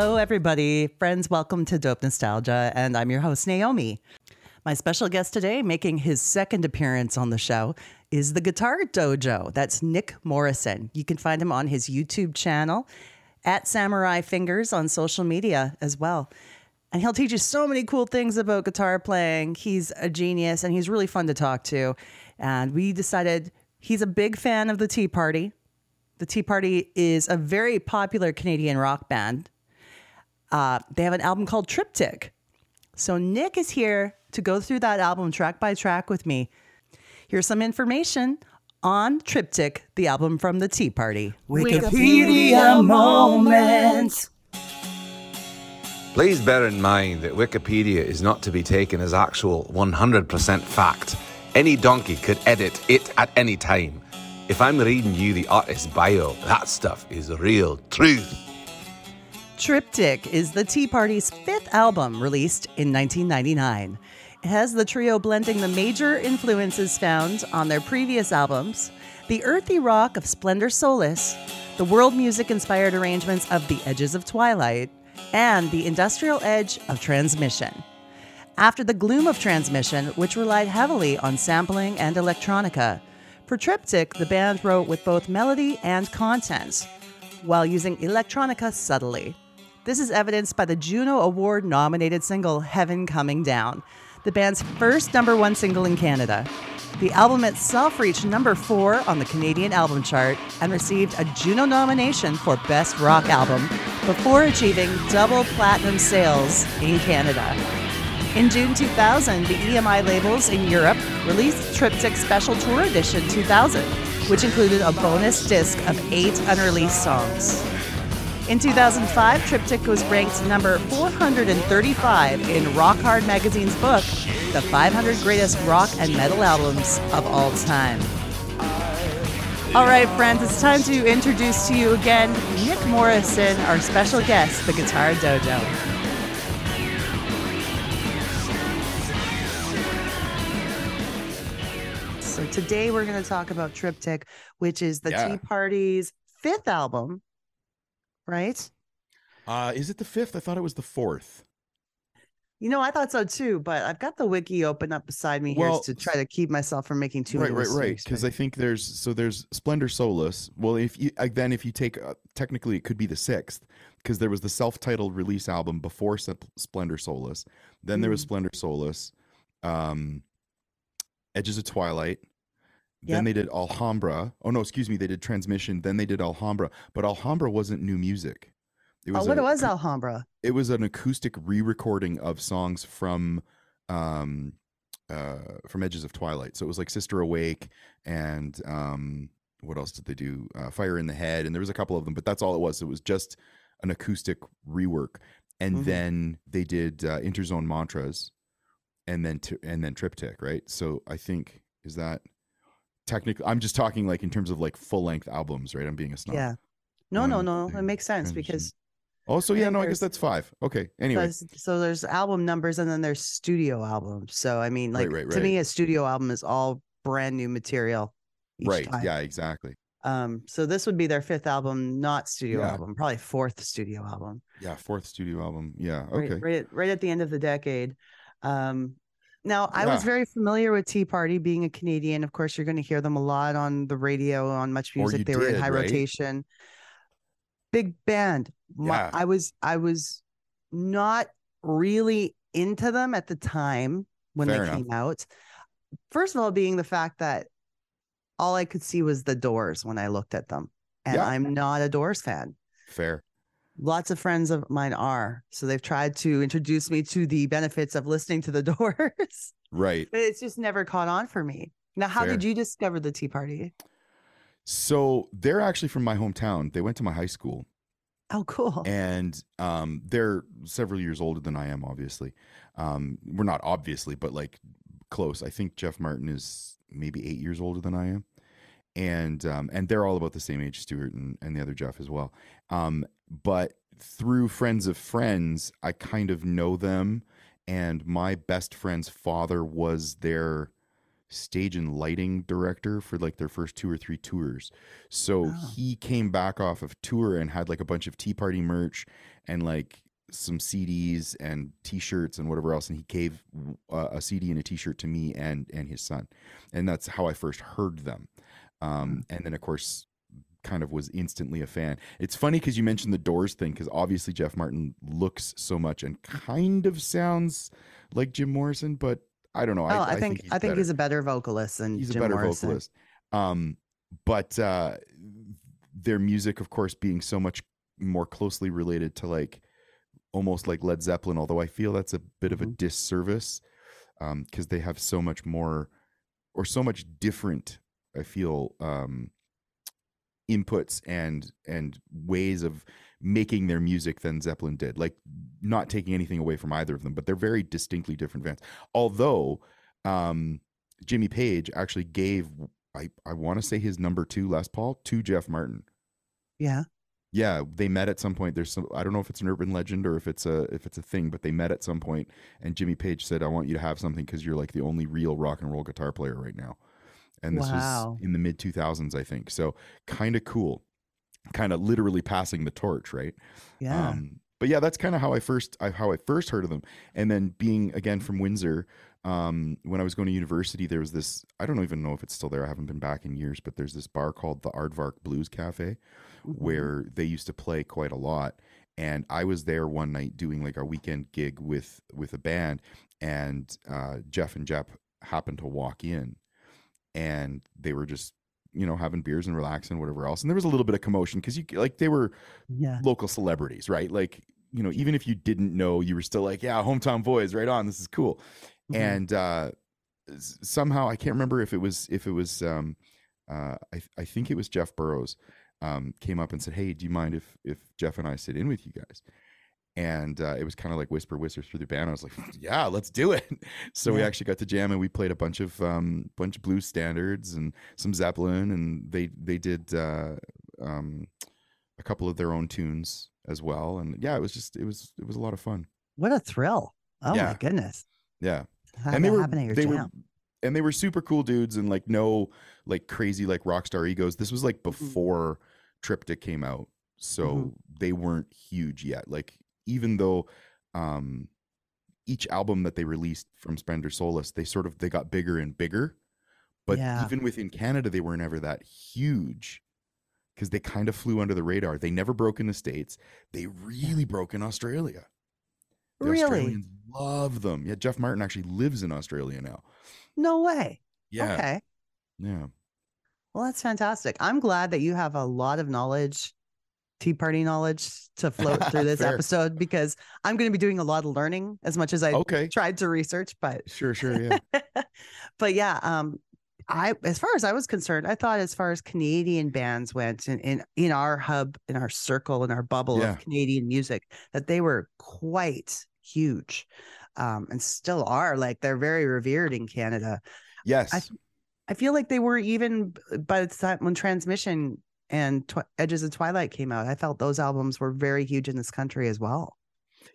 Hello, everybody. Friends, welcome to Dope Nostalgia, and I'm your host, Naomi. My special guest today, making his second appearance on the show, is the Guitar Dojo. That's Nick Morrison. You can find him on his YouTube channel at Samurai Fingers on social media as well. And he'll teach you so many cool things about guitar playing. He's a genius and he's really fun to talk to. And we decided he's a big fan of the Tea Party. The Tea Party is a very popular Canadian rock band. Uh, they have an album called Triptych. So Nick is here to go through that album track by track with me. Here's some information on Triptych, the album from the Tea Party. Wikipedia moment. Please bear in mind that Wikipedia is not to be taken as actual 100% fact. Any donkey could edit it at any time. If I'm reading you the artist's bio, that stuff is real truth. Triptych is the Tea Party's fifth album released in 1999. It has the trio blending the major influences found on their previous albums the earthy rock of Splendor Solis, the world music inspired arrangements of The Edges of Twilight, and the industrial edge of Transmission. After the gloom of Transmission, which relied heavily on sampling and electronica, for Triptych, the band wrote with both melody and content, while using electronica subtly. This is evidenced by the Juno Award nominated single Heaven Coming Down, the band's first number one single in Canada. The album itself reached number four on the Canadian album chart and received a Juno nomination for Best Rock Album before achieving double platinum sales in Canada. In June 2000, the EMI labels in Europe released Triptych Special Tour Edition 2000, which included a bonus disc of eight unreleased songs. In 2005, Triptych was ranked number 435 in Rock Hard magazine's book, The 500 Greatest Rock and Metal Albums of All Time. All right, friends, it's time to introduce to you again Nick Morrison, our special guest, the Guitar Dojo. So today we're going to talk about Triptych, which is the Yeah. Tea Party's fifth album, right? Uh, is it the fifth? I thought it was the fourth. You know, I thought so too, but I've got the wiki open up beside me here to try to keep myself from making too right, many right, right. mistakes, Because I think there's so there's Splendor Solis. Well, if you then if you take uh, technically it could be the sixth because there was the self-titled release album before Splendor Solis. Then there was Mm. Splendor Solis, um, Edges of Twilight. Then they did Alhambra. Oh no, excuse me. They did Transmission. Then they did Alhambra. But Alhambra wasn't new music. It oh, what a- was Alhambra? it was an acoustic re-recording of songs from um uh from edges of twilight so it was like sister awake and um what else did they do uh, fire in the head and there was a couple of them but that's all it was it was just an acoustic rework and Mhm. then they did uh, interzone mantras and then t- and then triptych right so i think is that technically i'm just talking like in terms of like full length albums right i'm being a snob Yeah. No, no, no. It makes sense because oh so yeah no i guess that's five okay anyway so there's album numbers and then there's studio albums. So I mean, like Right, right, to me, a studio album is all brand new material. Right time. yeah exactly Um. So this would be their fifth album, not studio Yeah. album, probably fourth studio album. Yeah, fourth studio album. Yeah. right, Okay. right, at, right at the end of the decade. Um, now, I was very familiar with Tea Party being a Canadian. Of course, you're going to hear them a lot on the radio, on Much Music. They were in high right? rotation. Big band. Yeah. I was I was not really into them at the time when Fair they enough. came out. First of all, being the fact that all I could see was the Doors when I looked at them, and Yeah. I'm not a Doors fan Fair. Lots of friends of mine are so they've tried to introduce me to the benefits of listening to the doors Right. but it's just never caught on for me now how did you discover the tea party So they're actually from my hometown. They went to my high school, oh cool and um, they're several years older than I am. Obviously, um, we're not obviously, but like close. I think Jeff Martin is maybe eight years older than I am, and um, and they're all about the same age, Stuart and, and the other Jeff as well. Um, but through friends of friends, I kind of know them, and my best friend's father was their stage and lighting director for like their first two or three tours. So Oh. he came back off of tour and had like a bunch of Tea Party merch and like some CDs and T-shirts and whatever else, and he gave uh, a CD and a T-shirt to me and and his son, and that's how I first heard them. Um, and then of course, kind of was instantly a fan. It's funny because you mentioned the Doors thing, because obviously Jeff Martin looks so much and kind of sounds like Jim Morrison, but I don't know. Oh, I, think he's I think better he's a better vocalist than he's Jim a better Morrison. vocalist. Um, but uh, their music, of course, being so much more closely related to like almost like Led Zeppelin, although I feel that's a bit of a Mhm. disservice because they have so much more or so much different. I feel um, inputs and and ways of making their music than Zeppelin did. Like not taking anything away from either of them, but they're very distinctly different bands. Although um, Jimmy Page actually gave I I want to say his number two Les Paul to Jeff Martin. Yeah. Yeah, they met at some point. There's some I don't know if it's an urban legend or if it's a if it's a thing, but they met at some point and Jimmy Page said, "I want you to have something cuz you're like the only real rock and roll guitar player right now." And this Wow. was in the mid 2000s, I think. So kind of cool. Kind of literally passing the torch, right? Yeah. Um, but yeah, that's kind of how I first I, how I first heard of them. And then being again from Windsor, um, when I was going to university, there was this I don't even know if it's still there. I haven't been back in years, but there's this bar called the Aardvark Blues Cafe Mhm. where they used to play quite a lot. And I was there one night doing like a weekend gig with with a band, and uh, Jeff and Jeff happened to walk in, and they were just you know having beers and relaxing, whatever else. And there was a little bit of commotion because you like they were yeah. local celebrities, right? Like, you know, even if you didn't know, you were still like, yeah, hometown boys, right on. This is cool. Mhm. And uh, somehow I can't remember if it was if it was um, uh, I I think it was Jeff Burrows um, came up and said, hey, do you mind if if Jeff and I sit in with you guys? And uh, it was kind of like whisper whispers through the band. I was like, yeah, let's do it. So we actually got to jam and we played a bunch of um, bunch of blues standards and some Zeppelin and they they did uh, um, a couple of their own tunes as well. And yeah, it was just it was it was a lot of fun. What a thrill. Oh Yeah. my goodness. Yeah. How and they were happen at your they jam? were and they were super cool dudes and like no like crazy like rock star egos. This was like before Triptych came out. So Mhm. they weren't huge yet. Like even though um each album that they released from Splendor Solis, they sort of they got bigger and bigger. But Yeah. even within Canada, they weren't ever that huge because they kind of flew under the radar. They never broke in the States. They really broke in Australia. The Really? Australians love them. Yeah, Jeff Martin actually lives in Australia now. No way. Yeah. Okay. Yeah. Well, that's fantastic. I'm glad that you have a lot of knowledge, Tea Party knowledge to float through this episode because I'm going to be doing a lot of learning as much as I Okay. tried to research. But, Sure, sure, yeah. but yeah, um, I as far as I was concerned, I thought as far as Canadian bands went in in, in our hub, in our circle, in our bubble Yeah. of Canadian music, that they were quite huge, um, and still are. Like they're very revered in Canada. Yes. I feel like they were even by the time when Transmission and Twi- Edges of Twilight came out. I felt those albums were very huge in this country as well.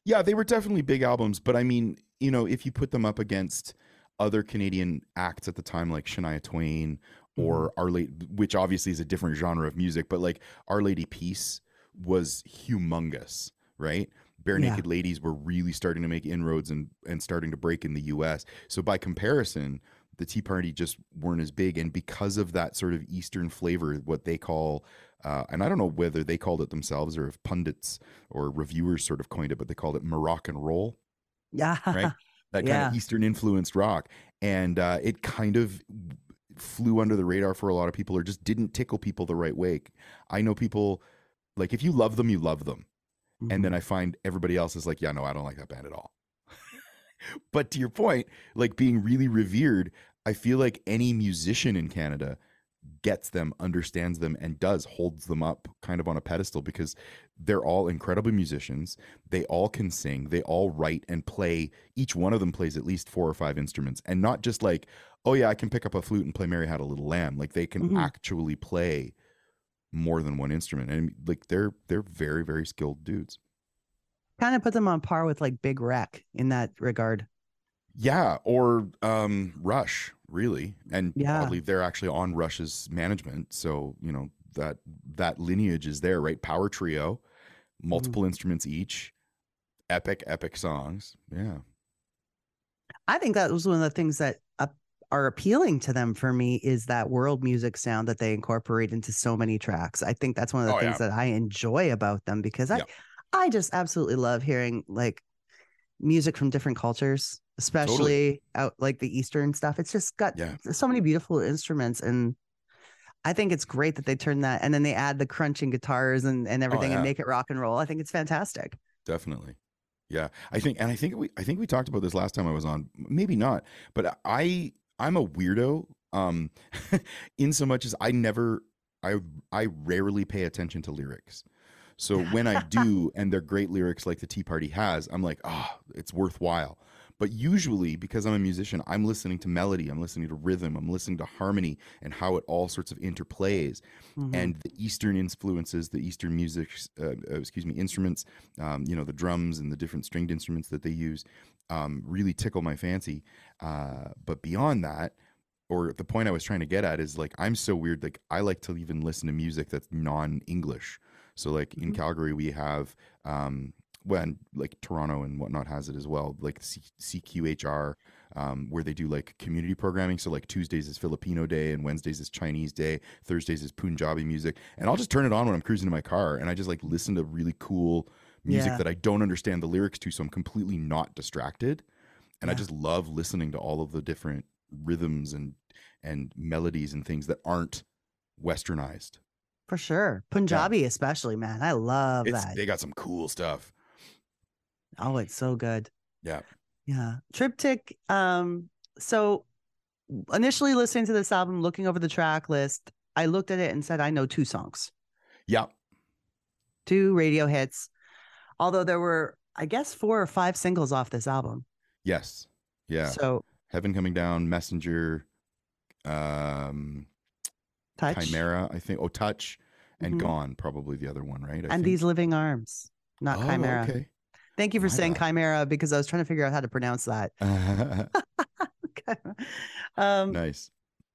Yeah, they were definitely big albums, but I mean, you know, if you put them up against other Canadian acts at the time, like Shania Twain mm-hmm. or Our Lady, which obviously is a different genre of music, but like Our Lady Peace was humongous, right? Bare Yeah. Naked Ladies were really starting to make inroads and and starting to break in the U.S. So by comparison, the Tea Party just weren't as big, and because of that sort of Eastern flavor, what they call, uh, and I don't know whether they called it themselves or if pundits or reviewers sort of coined it, but they called it Moroccan roll Yeah. right? That kind Yeah. of Eastern influenced rock. And uh, it kind of flew under the radar for a lot of people or just didn't tickle people the right way. I know people, like, if you love them, you love them. Mm-hmm. And then I find everybody else is like, yeah, no, I don't like that band at all. But to your point, like being really revered, I feel like any musician in Canada gets them, understands them, and does holds them up kind of on a pedestal because they're all incredible musicians. They all can sing, they all write and play. Each one of them plays at least four or five instruments, and not just like, oh yeah, I can pick up a flute and play Mary Had a Little Lamb. Like they can Mhm. actually play more than one instrument, and like they're they're very very skilled dudes. Kind of put them on par with like Big Wreck in that regard. Yeah, or um, Rush, really, and Yeah. oddly, they're actually on Rush's management, so you know that that lineage is there, right? Power trio, multiple instruments each, epic, epic songs. Yeah, I think that was one of the things that uh, are appealing to them for me is that world music sound that they incorporate into so many tracks. I think that's one of the Oh, things yeah. that I enjoy about them because Yeah. I just absolutely love hearing like music from different cultures, especially out like the eastern stuff. It's just got Yeah. so many beautiful instruments and I think it's great that they turn that and then they add the crunching guitars and, and everything and Oh, yeah. make it rock and roll. I think it's fantastic. definitely. Yeah, I think, and I think we, I think we talked about this last time I was on. Maybe not, but I, I'm a weirdo. Um, in so much as I never, I, I rarely pay attention to lyrics. So when I do, and they're great lyrics like the Tea Party has, I'm like, oh, it's worthwhile. But usually, because I'm a musician, I'm listening to melody, I'm listening to rhythm, I'm listening to harmony and how it all sorts of interplays. Mhm. And the Eastern influences, the Eastern music, uh, uh, excuse me, instruments, um, you know, the drums and the different stringed instruments that they use um, really tickle my fancy. Uh, but beyond that, or the point I was trying to get at is like, I'm so weird. Like, I like to even listen to music that's non English. So, like in Mhm. Calgary, we have, um, when like Toronto and whatnot has it as well, like C- CQHR, um, where they do like community programming. So, like Tuesdays is Filipino Day, and Wednesdays is Chinese Day, Thursdays is Punjabi music. And I'll just turn it on when I'm cruising in my car and I just like listen to really cool music Yeah. that I don't understand the lyrics to. So, I'm completely not distracted. And I just love listening to all of the different rhythms and and melodies and things that aren't westernized. For sure. Punjabi especially, man. I love It's that. they got some cool stuff. Oh, it's so good. Yeah. Yeah. Triptych. Um, so initially listening to this album, looking over the track list, I looked at it and said, I know two songs, Yeah. two radio hits. Although there were, I guess, four or five singles off this album. Yes. Yeah. So Heaven coming down, Messenger, um, touch Chimera, I think. Oh, Touch, and Mhm. Gone, probably the other one, right? I and think. these living arms, not Oh, chimera. Okay. Thank you for My saying bad. chimera because I was trying to figure out how to pronounce that. um, nice.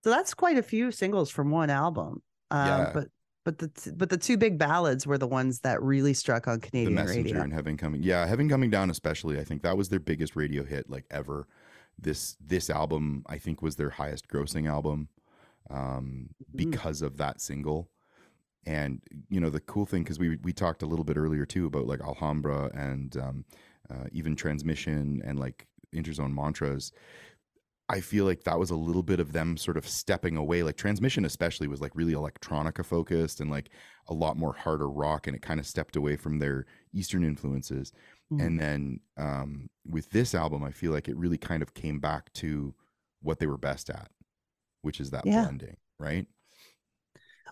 So that's quite a few singles from one album. Um, Yeah. But but the t- but the two big ballads were the ones that really struck on The Canadian Messenger radio. and Heaven coming. Yeah, Heaven coming down, especially. I think that was their biggest radio hit, like ever. This this album, I think, was their highest grossing album um, Mhm. because of that single. And you know the cool thing, because we we talked a little bit earlier too about like Alhambra and um, uh, even transmission and like interzone mantras. I feel like that was a little bit of them sort of stepping away. Like transmission, especially, was like really electronica focused and like a lot more harder rock, and it kind of stepped away from their Eastern influences. Mhm. And then um, with this album, I feel like it really kind of came back to what they were best at, which is that Yeah. blending, right?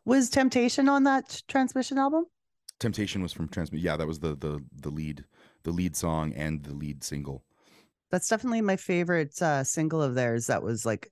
Was Temptation on that transmission album? Temptation was from Transmit. Yeah, that was the the the lead the lead song and the lead single. That's definitely my favorite uh, single of theirs. That was like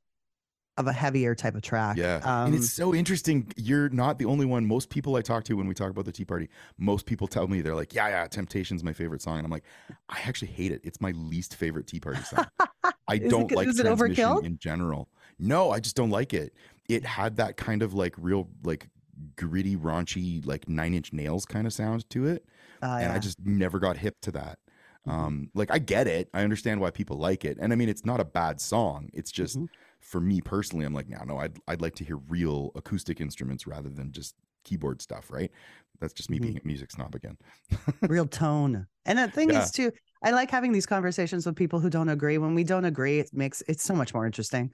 of a heavier type of track. Yeah. Um, and it's so interesting. You're not the only one. Most people I talk to when we talk about the Tea Party, most people tell me they're like, yeah, yeah, Temptation's my favorite song. And I'm like, I actually hate it. It's my least favorite Tea Party song. I it don't 'cause- like it transmission overkill? in general. No, I just don't like it. It had that kind of like real, like gritty, raunchy, like nine inch nails kind of sound to it. uh, and I just never got hip to that. Mhm. Um, like I get it, I understand why people like it, and I mean it's not a bad song. It's just Mhm. for me personally, I'm like, no, no, I'd I'd like to hear real acoustic instruments rather than just keyboard stuff, right? That's just me Mhm. being a music snob again. real tone. And the thing Yeah. is too, I like having these conversations with people who don't agree. When we don't agree, it makes it's so much more interesting.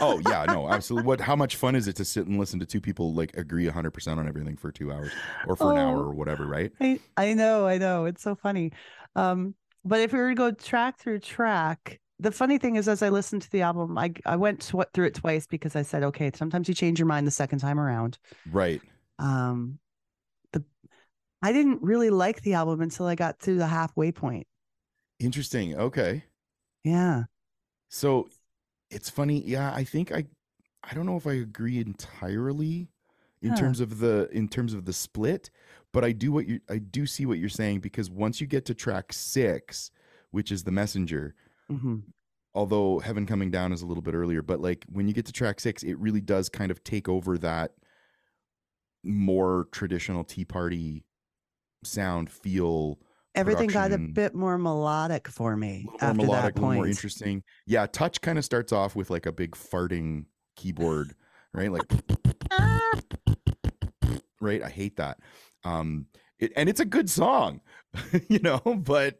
Oh yeah, no, absolutely. What? How much fun is it to sit and listen to two people like agree 100 percent on everything for two hours or for an hour Oh. or whatever, right? I, I know, I know. It's so funny. Um, but if we were to go track through track, the funny thing is, as I listened to the album, I I went tw- through it twice because I said, okay, sometimes you change your mind the second time around. Right. Um, the I didn't really like the album until I got to the halfway point. Interesting. Okay. Yeah. So it's funny. Yeah, I think I I don't know if I agree entirely in Huh. terms of the in terms of the split, but I do what you I do see what you're saying because once you get to track 6, which is the messenger, hmm although Heaven Coming Down is a little bit earlier, but like when you get to track six, it really does kind of take over that more traditional Tea Party sound feel. Everything got a bit more melodic for me a little after more melodic, that a little point. more interesting. Yeah, touch kind of starts off with like a big farting keyboard, right? Like, right? I hate that. Um, it, and it's a good song, you know, but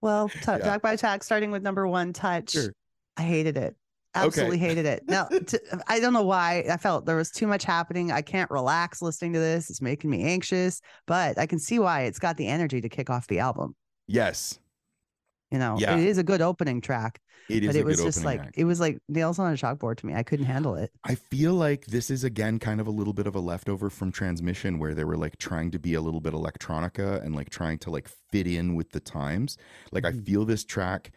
Well, t- Yeah. track by track, starting with number one, touch. Sure. I hated it. Absolutely hated it. Now, I don't know why. I felt there was too much happening. I can't relax listening to this. It's making me anxious, but I can see why it's got the energy to kick off the album. yes, You know, Yeah. it is a good opening track, it is but it was just like act. it was like nails on a chalkboard to me. I couldn't handle it. I feel like this is again kind of a little bit of a leftover from transmission where they were like trying to be a little bit electronica and like trying to like fit in with the times. Like I Mhm. feel this track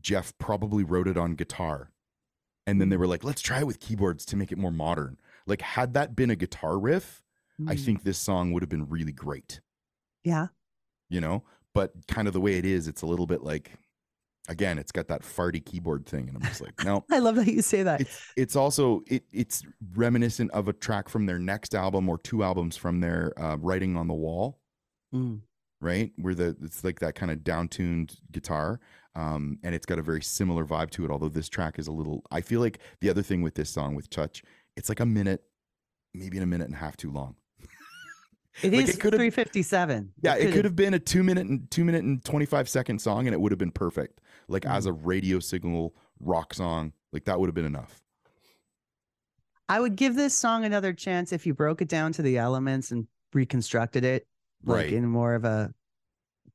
Jeff probably wrote it on guitar. And then they were like, let's try it with keyboards to make it more modern. Like had that been a guitar riff, I Mm. think this song would have been really great, Yeah. you know? But kind of the way it is, it's a little bit like again, it's got that farty keyboard thing and I'm just like, no. I love that you say that. it's it's also it it's reminiscent of a track from their next album or two albums from their uh, writing on the wall Mm. right where the it's like that kind of down-tuned guitar um and it's got a very similar vibe to it although this track is a little i feel like the other thing with this song with touch it's like a minute maybe in a minute and a half too long It Like, is it could've- 357. yeah it could've- could have been a two minute and two minute and 25 second song and it would have been perfect like as Mm. a radio signal rock song like that would have been enough I would give this song another chance if you broke it down to the elements and reconstructed it like Right. in more of a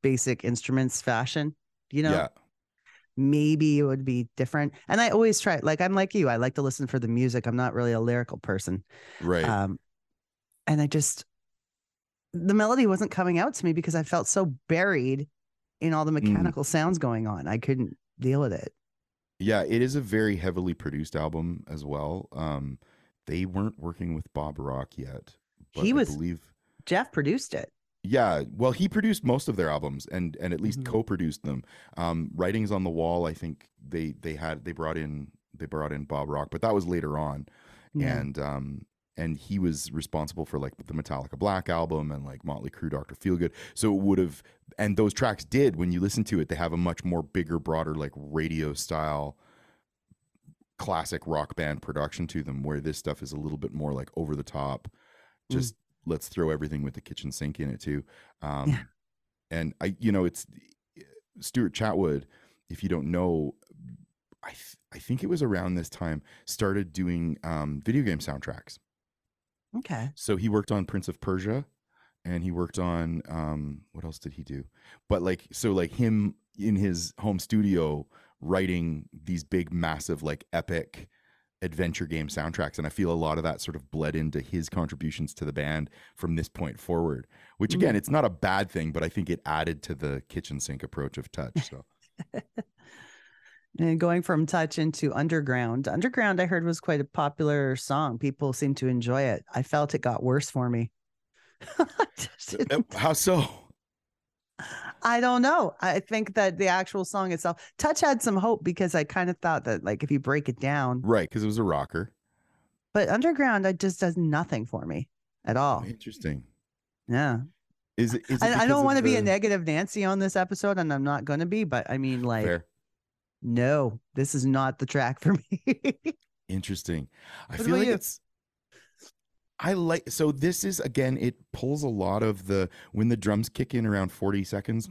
basic instruments fashion. You know, yeah maybe it would be different. And I always try, like I'm like you, I like to listen for the music. I'm not really a lyrical person. right Um, and I just the melody wasn't coming out to me because I felt so buried in all the Mm. mechanical sounds going on. I couldn't deal with it. Yeah, it is a very heavily produced album as well. Um, they weren't working with Bob Rock yet. But He I was- believe. Jeff produced it. Yeah, well, he produced most of their albums and and at least Mhm. co-produced them. Um, Writings on the Wall, I think they they had they brought in they brought in Bob Rock, but that was later on. Yeah. And um and he was responsible for like the Metallica Black album and like Motley Crue, Doctor Feelgood. So it would have, and those tracks did when you listen to it, they have a much more bigger, broader like radio style classic rock band production to them where this stuff is a little bit more like over the top just let's throw everything with the kitchen sink in it too um Yeah. and i you know it's stuart chatwood if you don't know i th- i think it was around this time started doing um video game soundtracks Okay. so he worked on prince of persia and he worked on um what else did he do but like so like him in his home studio writing these big massive like epic adventure game soundtracks and i feel a lot of that sort of bled into his contributions to the band from this point forward which mm-hmm. again it's not a bad thing but i think it added to the kitchen sink approach of touch so And going from touch into underground. Underground, I heard was quite a popular song. People seem to enjoy it. I felt it got worse for me. How so I don't know. I think that the actual song itself, Touch had some hope because I kind of thought that, like, if you break it down, right because it was a rocker but Underground, it just does nothing for me at all. interesting Yeah. is it, is it I, I don't want to be a negative Nancy on this episode, and I'm not going to be, but I mean, like, Fair. no, this is not the track for me. Interesting. I What feel like you? it's I like so this is again it pulls a lot of the when the drums kick in around 40 seconds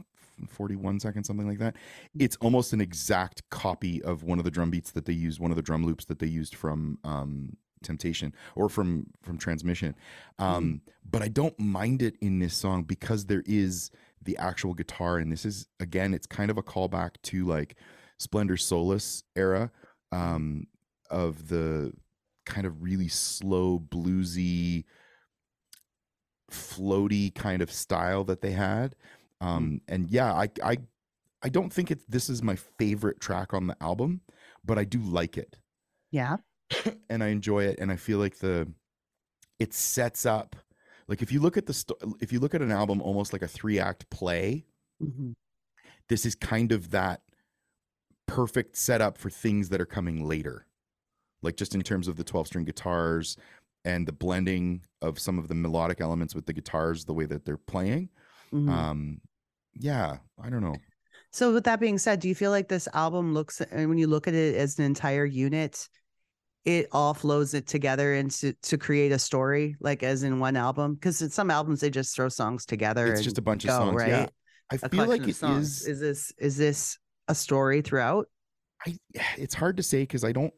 41 seconds something like that it's almost an exact copy of one of the drum beats that they used one of the drum loops that they used from um temptation or from from transmission. Um but i don't mind it in this song because there is the actual guitar and this is again it's kind of a callback to like splendor solis era um of the kind of really slow bluesy floaty kind of style that they had um and yeah i i i don't think it's this is my favorite track on the album but i do like it yeah. and I enjoy it, and I feel like the it sets up like if you look at the if you look at an album almost like a three act play, Mhm. this is kind of that perfect setup for things that are coming later. Like just in terms of the 12 string guitars and the blending of some of the melodic elements with the guitars, the way that they're playing. Mhm. Um, yeah, I don't know. So with that being said, do you feel like this album looks and when you look at it as an entire unit, it all flows it together into to create a story, like as in one album? Because in some albums they just throw songs together. It's and just a bunch of songs. right? Yeah. I A feel like it songs. is. Is this is this a story throughout? I it's hard to say because I don't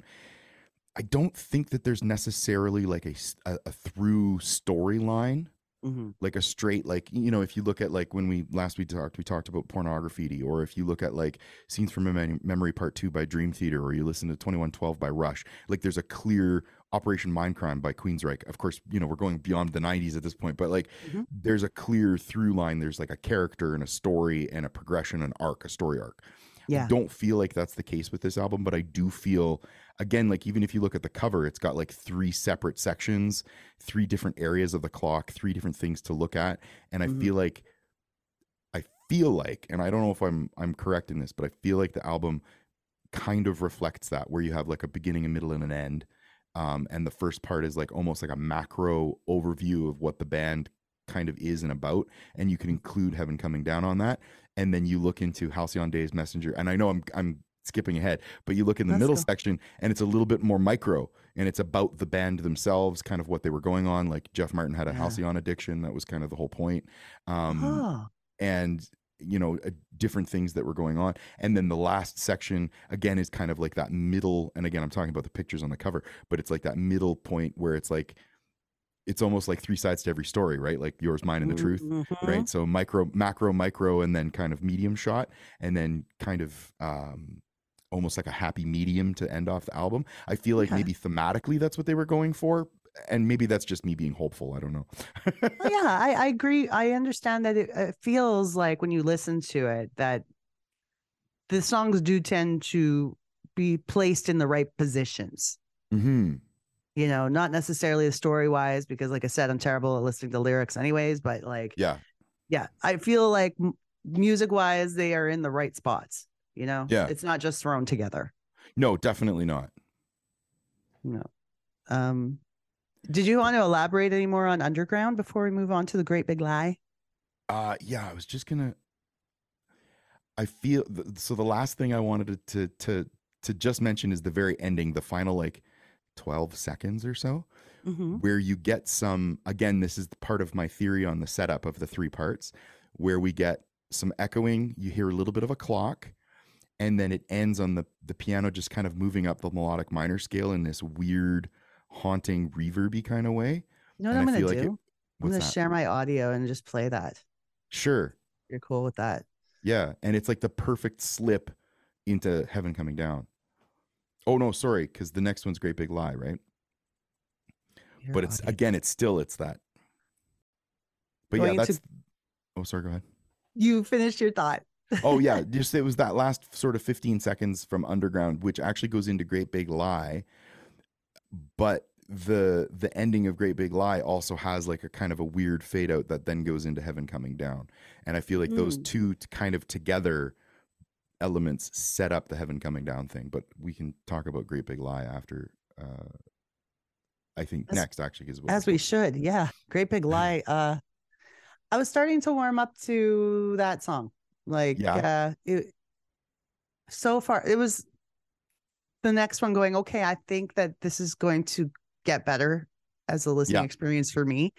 I don't think that there's necessarily like a a through storyline Mm-hmm. like a straight like you know if you look at like when we last we talked we talked about pornography or if you look at like scenes from Mem- memory part 2 by dream theater or you listen to 2112 by rush like there's a clear operation mindcrime by queensryche of course you know we're going beyond the 90s at this point but like Mhm. there's a clear through line there's like a character and a story and a progression an arc a story arc Yeah. I don't feel like that's the case with this album, but I do feel again like even if you look at the cover, it's got like three separate sections, three different areas of the clock, three different things to look at, and I Mhm. feel like I feel like, and I don't know if I'm I'm correct in this, but I feel like the album kind of reflects that where you have like a beginning, a middle, and an end. Um, and the first part is like almost like a macro overview of what the band kind of is and about, and you can include Heaven Coming Down on that. And then you look into Halcyon Days Messenger, and I know I'm I'm skipping ahead, but you look in the Let's middle go. section, and it's a little bit more micro, and it's about the band themselves, kind of what they were going on. Like Jeff Martin had a Yeah. Halcyon addiction, that was kind of the whole point. Um, oh. and you know uh, different things that were going on and then the last section again is kind of like that middle and again i'm talking about the pictures on the cover but it's like that middle point where it's like it's almost like three sides to every story right like yours mine and the truth Mhm. right so micro macro micro and then kind of medium shot and then kind of um almost like a happy medium to end off the album i feel like Okay. maybe thematically that's what they were going for and maybe that's just me being hopeful i don't know yeah, I, I agree. I understand that it, it feels like when you listen to it that the songs do tend to be placed in the right positions. hmm You know, not necessarily story wise, because like I said, I'm terrible at listening to lyrics, anyways. But like, yeah yeah, I feel like music wise, they are in the right spots. You know, Yeah. it's not just thrown together. no definitely not No. Um, did you want to elaborate any more on Underground before we move on to the Great Big Lie? Uh yeah, I was just gonna. I feel so. The last thing I wanted to, to to to just mention is the very ending, the final like twelve seconds or so, Mm-hmm. where you get some. Again, this is part of my theory on the setup of the three parts, where we get some echoing. You hear a little bit of a clock, and then it ends on the the piano just kind of moving up the melodic minor scale in this weird, haunting, reverby kind of way. You know what And I'm gonna feel do? like it- I'm gonna that? share my audio and just play that. Sure. You're cool with that? Yeah, and it's like the perfect slip into heaven coming down. Oh no, sorry, because the next one's Great Big Lie, right? Your but it's audio. again, it's still it's that. But Going yeah, into- that's. Oh, sorry. Go ahead. you finished your thought. Oh yeah, just it was that last sort of fifteen seconds from Underground, which actually goes into Great Big Lie, but the the ending of Great Big Lie also has like a kind of a weird fade out that then goes into Heaven Coming Down, and I feel like those Hmm. two kind of together elements set up the Heaven Coming Down thing. But we can talk about Great Big Lie after. Uh, I think As- next actually is As we should, yeah. Great Big Lie. Uh I was starting to warm up to that song. Like Yeah. uh it so far it was the next one going, okay, I think that this is going to get better as a listening Yeah. experience for me.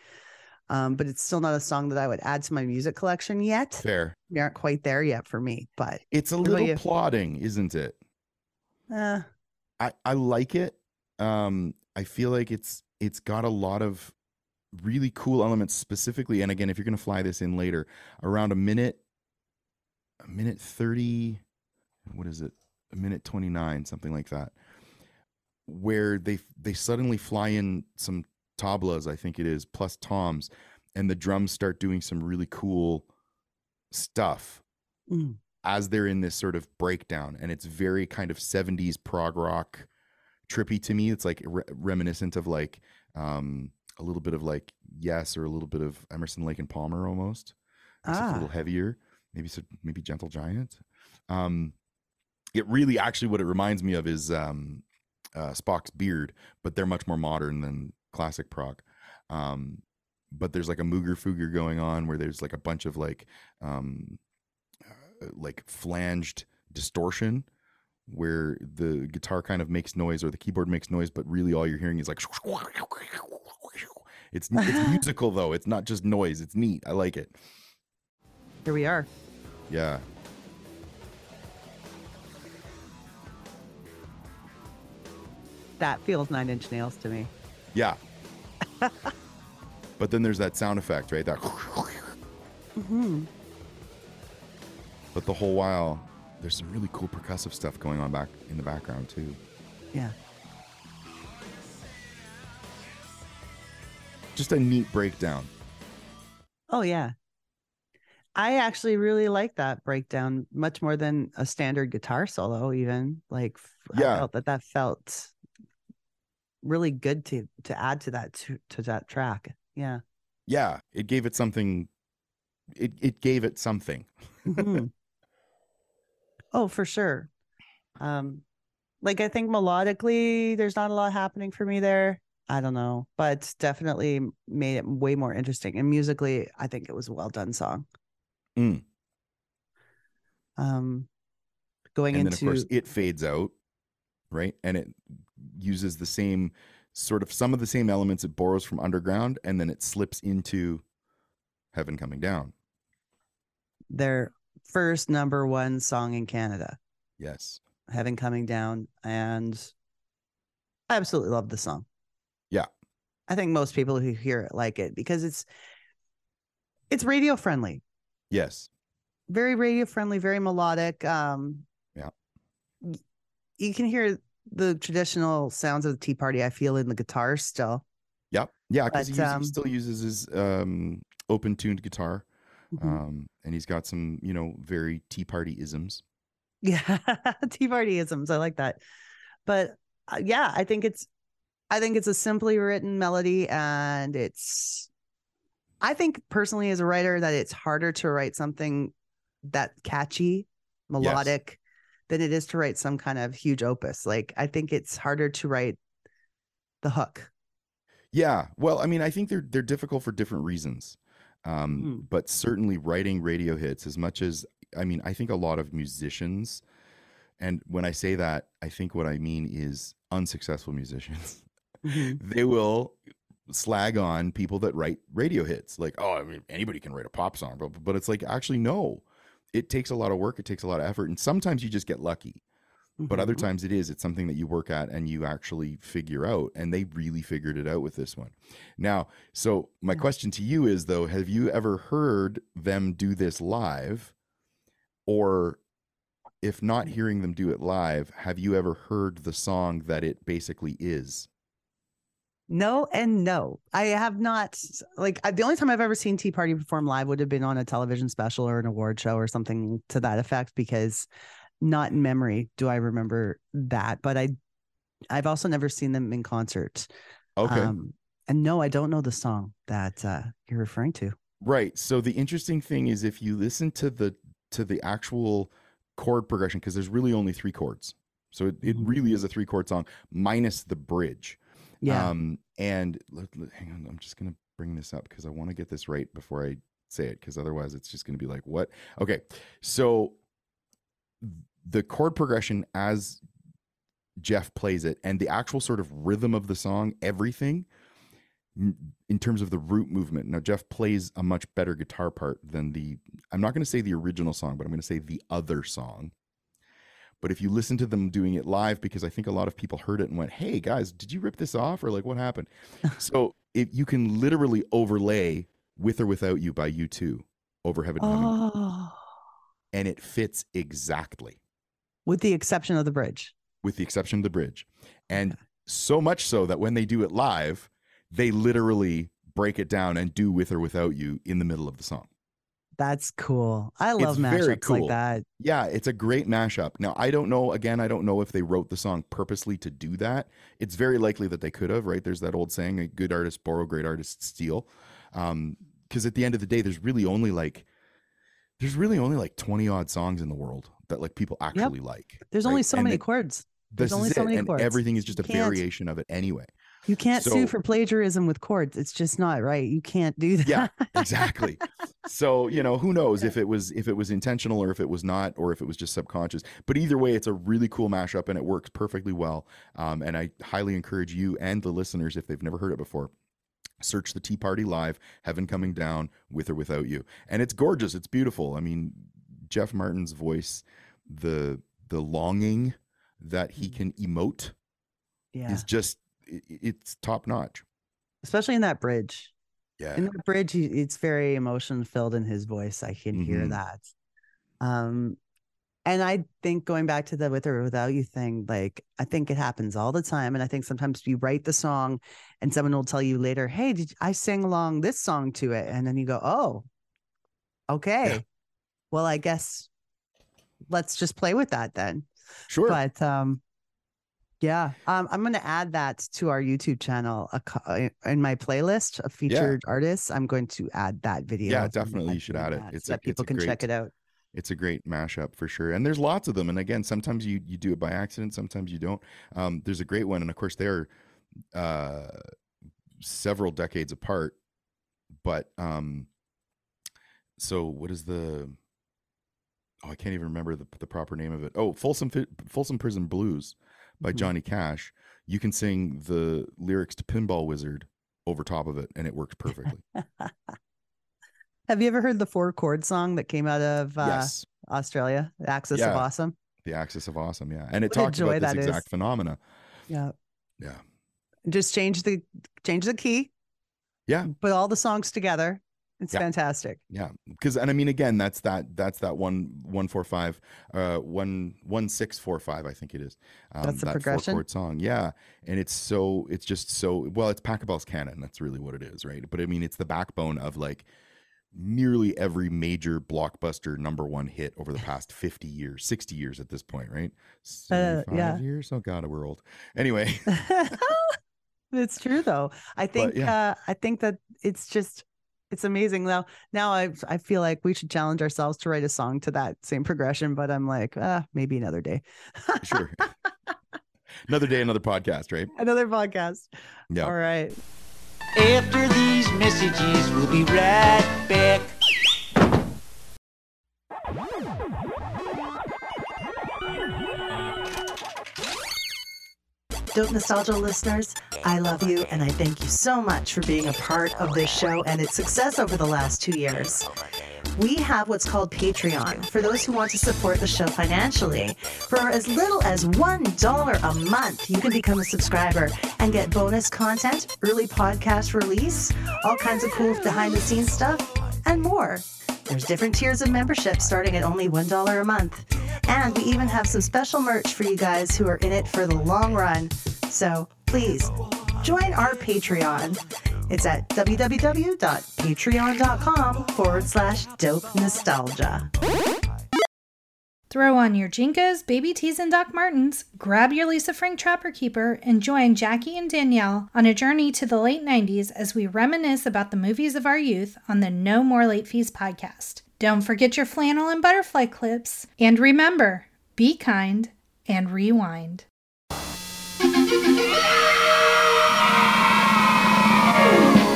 Um, but it's still not a song that I would add to my music collection yet. fair. We aren't quite there yet for me, but It's a little you? plodding, isn't it? uh, I, I like it. Um, I feel like it's it's got a lot of really cool elements specifically. And again, if you're gonna fly this in later, around a minute, a minute thirty, what is it? A minute twenty nine, something like that. Where they they suddenly fly in some tablas, I think it is, plus toms, and the drums start doing some really cool stuff mm, as they're in this sort of breakdown and it's very kind of 70s prog rock trippy to me. It's like re- reminiscent of like um a little bit of like yes or a little bit of emerson lake and palmer almost. Except a ah, little heavier maybe so maybe gentle giant. Um It really actually what it reminds me of is um, uh, Spock's beard, but they're much more modern than classic prog. Um, but there's like a Mooger Fooger going on where there's like a bunch of like um, uh, like flanged distortion where the guitar kind of makes noise or the keyboard makes noise, but really all you're hearing is like it's it's musical though. It's not just noise. It's neat. I like it. Here we are. Yeah. That feels nine inch nails to me. Yeah. but then there's that sound effect, right? That. Mm-hmm. But the whole while, there's some really cool percussive stuff going on back in the background too. Yeah. Just a neat breakdown. Oh yeah. I actually really like that breakdown much more than a standard guitar solo even. Like Yeah. I felt that that felt really good to to add to that to, to that track. Yeah. Yeah, it gave it something. It it gave it something. Mhm. oh, for sure. Um like I think melodically there's not a lot happening for me there. I don't know, but definitely made it way more interesting. And musically, I think it was a well done song. Mm. Um going and into then of course it fades out, right? And it uses the same sort of some of the same elements it borrows from underground, and then it slips into heaven coming down. their first number one song in Canada, Yes. Heaven Coming Down. And I absolutely love the song. Yeah. I think most people who hear it like it because it's it's radio friendly. Yes. Very radio friendly, very melodic. Um Yeah. You can hear the traditional sounds of the tea party, I feel, in the guitar still. Yep. Yeah, because he, uses- he um, still uses his um, open tuned guitar, Mhm. um, and he's got some, you know, very Tea Party isms. Yeah, tea Party isms. I like that. But uh, yeah, I think it's I think it's a simply written melody and it's I think personally as a writer that it's harder to write something that catchy, melodic than it is to write some kind of huge opus. Like I think it's harder to write the hook. Yeah. Well, I mean, I think they're they're difficult for different reasons. Um, Mhm. But certainly writing radio hits, as much as I mean, I think a lot of musicians, and when I say that, I think what I mean is unsuccessful musicians. they will slag on people that write radio hits. Like, oh, I mean, anybody can write a pop song, but but it's like actually no. It takes a lot of work. It takes a lot of effort, and sometimes you just get lucky. But other Mhm. times it is. It's something that you work at and you actually figure out. And they really figured it out with this one. Now, so my Yeah. question to you is though, have you ever heard them do this live? Or if not hearing them do it live, have you ever heard the song that it basically is? No and no. I have not like I, the only time I've ever seen Tea Party perform live would have been on a television special or an award show or something to that effect because not in memory do I remember that. But I I've also never seen them in concert. Okay. Um, and no, I don't know the song that uh, you're referring to. Right. So the interesting thing is if you listen to the to the actual chord progression, because there's really only three chords. So it, it Mhm. really is a three chord song minus the bridge. Yeah. Um, and let, let- hang on, I'm just gonna bring this up because I want to get this right before I say it, because otherwise it's just gonna be like, what? Okay, so the chord progression as Jeff plays it and the actual sort of rhythm of the song, everything in terms of the root movement. Now Jeff plays a much better guitar part than the I'm not going to say the original song, but I'm going to say the other song. But if you listen to them doing it live, because I think a lot of people heard it and went, "Hey guys, did you rip this off?" or like, "What happened?" so if you can literally overlay "With or Without You" by U2 over Heaven Coming, oh, and it fits exactly, with the exception of the bridge. with the exception of the bridge, and so much so that when they do it live, they literally break it down and do "With or Without You" in the middle of the song. That's cool. I love It's mashups like that. Yeah, it's a great mashup. Now, I don't know, again, I don't know if they wrote the song purposely to do that. It's very likely that they could have, right? There's that old saying, a good artist borrow, great artists steal. Um, because at the end of the day, there's really only like there's really only like 20 odd songs in the world that like people actually like. There's right? only so And many chords. There's only so it, many and chords. everything is just a can't- variation of it anyway. You can't So- sue for plagiarism with chords. It's just not right. You can't do that. Yeah, exactly. so you know, who knows if it was if it was intentional or if it was not or if it was just subconscious. But either way, it's a really cool mashup and it works perfectly well. Um, and I highly encourage you and the listeners if they've never heard it before. Search the Tea Party Live, Heaven Coming Down, with or without you, and it's gorgeous. It's beautiful. I mean, Jeff Martin's voice, the the longing that he can emote yeah. is just it's top notch. Especially in that bridge. Yeah, In the bridge, he, it's very emotion filled in his voice. I can hear Mhm. that. Um, and I think going back to the with or without you thing, like I think it happens all the time. And I think sometimes you write the song and someone will tell you later, Hey, did I sing along this song to it? And then you go, Oh, okay. Well, I guess let's just play with that then. sure. But um yeah, um, I'm going to add that to our YouTube channel a uh, in my playlist of featured artists. I'm going to add that video. Yeah, definitely you should add it. It's so a- that people can check great- it out. it's a great mashup for sure and there's lots of them and again sometimes you you do it by accident sometimes you don't um there's a great one and of course they're uh several decades apart but um so what is the oh i can't even remember the, the proper name of it oh folsom folsom prison blues by Mhm. johnny cash you can sing the lyrics to pinball wizard over top of it and it works perfectly Have you ever heard the four chord song that came out of uh, yes Australia, The Axis of Awesome? the axis of awesome yeah and it What talks about this that is. exact phenomena Yeah. yeah Just change the change the key. Yeah. Put all the songs together. It's Yeah. fantastic. Yeah, because and I mean again, that's that that's that one one four five, uh, one one six four five. I think it is. Um, That's the that progression? four chord song. Yeah, and it's so it's just so well. It's Pachelbel's canon. That's really what it is, right? But I mean, it's the backbone of like nearly every major blockbuster number one hit over the past 50 years 60 years at this point right Uh, 75 yeah. years oh god we're old anyway it's true though. I think yeah. uh I think that it's just it's amazing now. Now I I feel like we should challenge ourselves to write a song to that same progression, but I'm like, uh, maybe another day. sure another day another podcast right Another podcast. yeah All right. After these messages, we'll be right back. Dope Nostalgia listeners, I love you and I thank you so much for being a part of this show and its success over the last two years. We have what's called Patreon for those who want to support the show financially. For as little as $1 a month, you can become a subscriber and get bonus content, early podcast release, all kinds of cool behind the scenes stuff, and more. There's different tiers of membership starting at only $1 a month. And we even have some special merch for you guys who are in it for the long run. So please join our Patreon. It's at www.patreon.com forward slash dope nostalgia. Throw on your JNCOs, Baby Tees, and Doc Martens, grab your Lisa Frank Trapper Keeper, and join Jackie and Danielle on a journey to the late 90s as we reminisce about the movies of our youth on the No More Late Fees podcast. Don't forget your flannel and butterfly clips. And remember, be kind and rewind.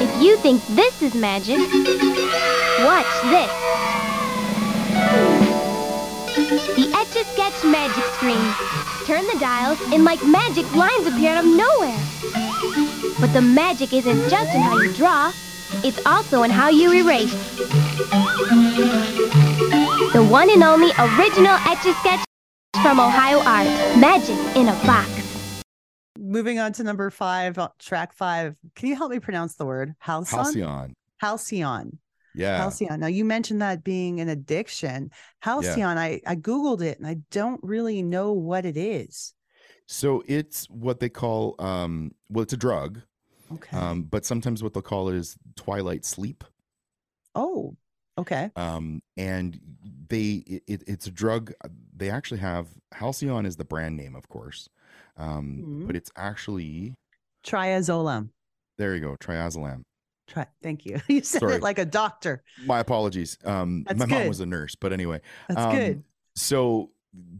If you think this is magic, watch this. The Etch a Sketch magic screen. Turn the dials and like magic, lines appear out of nowhere. But the magic isn't just in how you draw, it's also in how you erase. The one and only original Etch a Sketch from Ohio Art. Magic in a box. Moving on to number five, track five. Can you help me pronounce the word? Halcyon? halcyon Halcyon. Yeah Halcyon. Now you mentioned that being an addiction. Halcyon, I, I Googled it and I don't really know what it is. So it's what they call um well it's a drug. Okay. Um but sometimes what they'll call it is twilight sleep. oh, okay. Um and they it, it- it's a drug uh, they actually have Halcion is the brand name of course. Um Mhm. but it's actually Triazolam. there you go, triazolam. Try. Thank you. You said Sorry. it like a doctor. My apologies. Um That's my mom was a nurse, but anyway. That's um, good. So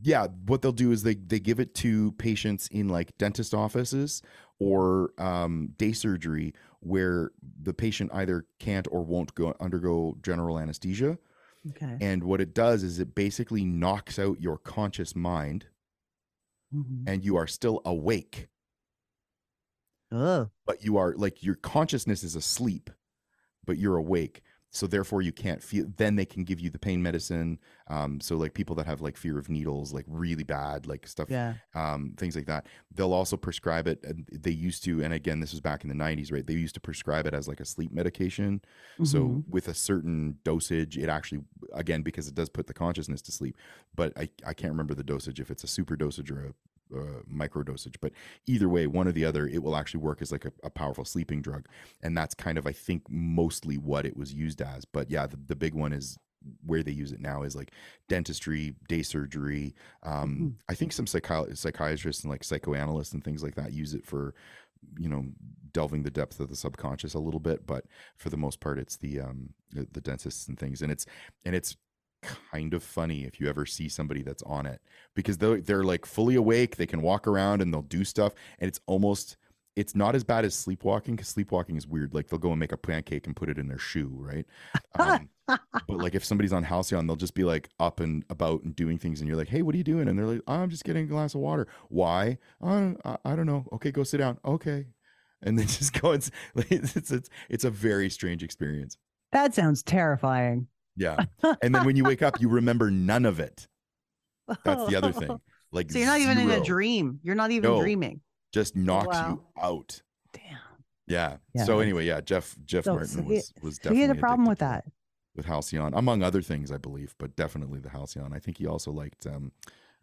yeah, what they'll do is they they give it to patients in like dentist offices or um, day surgery where the patient either can't or won't go undergo general anesthesia. Okay. And what it does is it basically knocks out your conscious mind Mhm. and you are still awake, Oh. but you are like your consciousness is asleep, but you're awake. So therefore you can't feel then they can give you the pain medicine. Um, so like people that have like fear of needles, like really bad, like stuff Yeah. um, things like that. They'll also prescribe it. And they used to, and again, this was back in the 90s, right? They used to prescribe it as like a sleep medication. So Mhm. with a certain dosage, it actually, again, because it does put the consciousness to sleep. But I, I can't remember the dosage if it's a super dosage or a, uh micro dosage. But either way, one or the other, it will actually work as like a, a powerful sleeping drug. And that's kind of, I think, mostly what it was used as. But yeah, the, the big one is where they use it now is like dentistry, day surgery. Um, I think some psychi- psychiatrists and like psychoanalysts and things like that use it for, you know, delving the depth of the subconscious a little bit. But for the most part, it's the um, the, the dentists and things, and it's and it's kind of funny if you ever see somebody that's on it because they're they're like fully awake, they can walk around and they'll do stuff, and it's almost it's not as bad as sleepwalking because sleepwalking is weird. Like they'll go and make a pancake and put it in their shoe, right? Um, but like if somebody's on Halcion, they'll just be like up and about and doing things, and you're like, "Hey, what are you doing?" And they're like, "I'm just getting a glass of water." Why? Uh, I, I don't know. Okay, go sit down. Okay, and then just go. It's it's it's it's a very strange experience. That sounds terrifying. Yeah, and then when you wake up, you remember none of it. That's the other thing. Like So you're not even in a dream. You're not even No. dreaming. Just knocks Wow. you out. Damn. Yeah. Yeah. So anyway, yeah, Jeff Jeff So- Martin so he- was was So definitely he had a problem with that. with Halcion, among other things, I believe, but definitely the Halcion. I think he also liked um,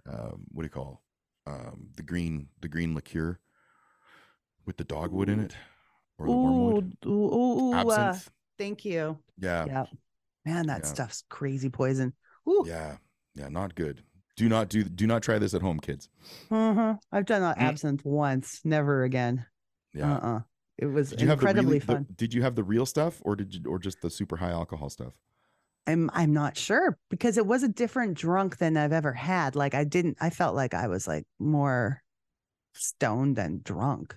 um what do you call um the green the green liqueur with the dogwood in it or the wormwood Ooh, ooh, ooh, ooh, uh, absinthe. thank you. yeah, Yeah. Man, that Yeah. stuff's crazy poison. Ooh. yeah, yeah, not good. Do not do do not try this at home, kids. Uh-huh. I've done Mm. absinthe once, never again. Yeah. Uh-uh. It was Did you have the incredibly really, the- fun. did you have the real stuff or did you or just the super high alcohol stuff? I'm I'm not sure because it was a different drunk than I've ever had. Like I didn't I felt like I was like more stoned than drunk.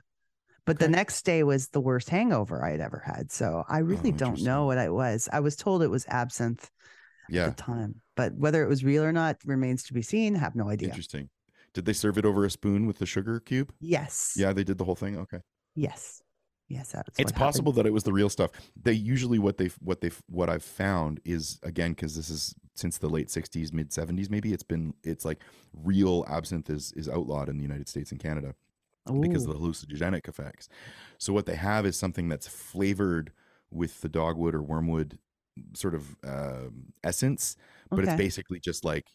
But the next day was the worst hangover I'd ever had. So I really oh, don't Oh, know what it was. I was told it was absinthe Yeah. at the time. But whether it was real or not remains to be seen. Have no idea. Interesting. Did they serve it over a spoon with the sugar cube? Yes. Yeah, they did the whole thing. Okay. Yes. Yes. That's it's happened. possible that it was the real stuff. They usually what they what they what I've found is again because this is since the late '60s, mid '70s, maybe it's been it's like real absinthe is is outlawed in the United States and Canada because of the hallucinogenic effects. So what they have is something that's flavored with the dogwood or wormwood sort of um essence, but it's basically just like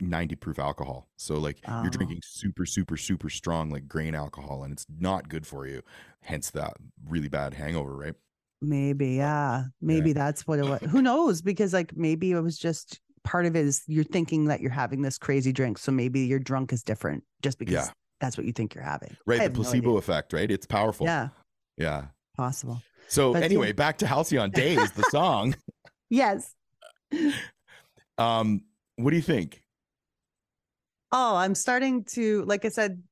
90 proof alcohol. So like Oh. you're drinking super super super strong like grain alcohol and it's not good for you. Hence that really bad hangover, right? Maybe, yeah. Maybe that's what it was. Who knows? Because like maybe it was just part of it is you're thinking that you're having this crazy drink. So maybe your drunk is different just because Yeah. That's what you think you're having. I Right, the have no placebo effect, right? It's powerful. Yeah, Yeah. possible. So But anyway, back to Halcyon Days, the song. Yes. Um, what do you think? Oh, I'm starting to, like I said,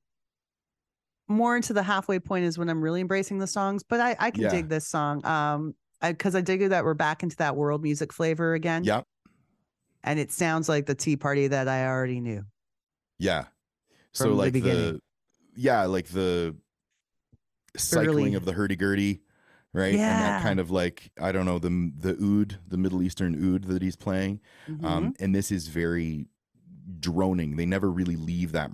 more into the halfway point is when I'm really embracing the songs, but I, I can Yeah. dig this song. Um, because I, dig it that we're back into that world music flavor again. Yep. And it sounds like the tea party that I already knew. yeah. So the like the, beginning. yeah, like the cycling Early. of the hurdy gurdy, right? And that Yeah. kind of like I don't know the the oud, the Middle Eastern oud that he's playing. Mm-hmm. Um, and this is very droning. They never really leave that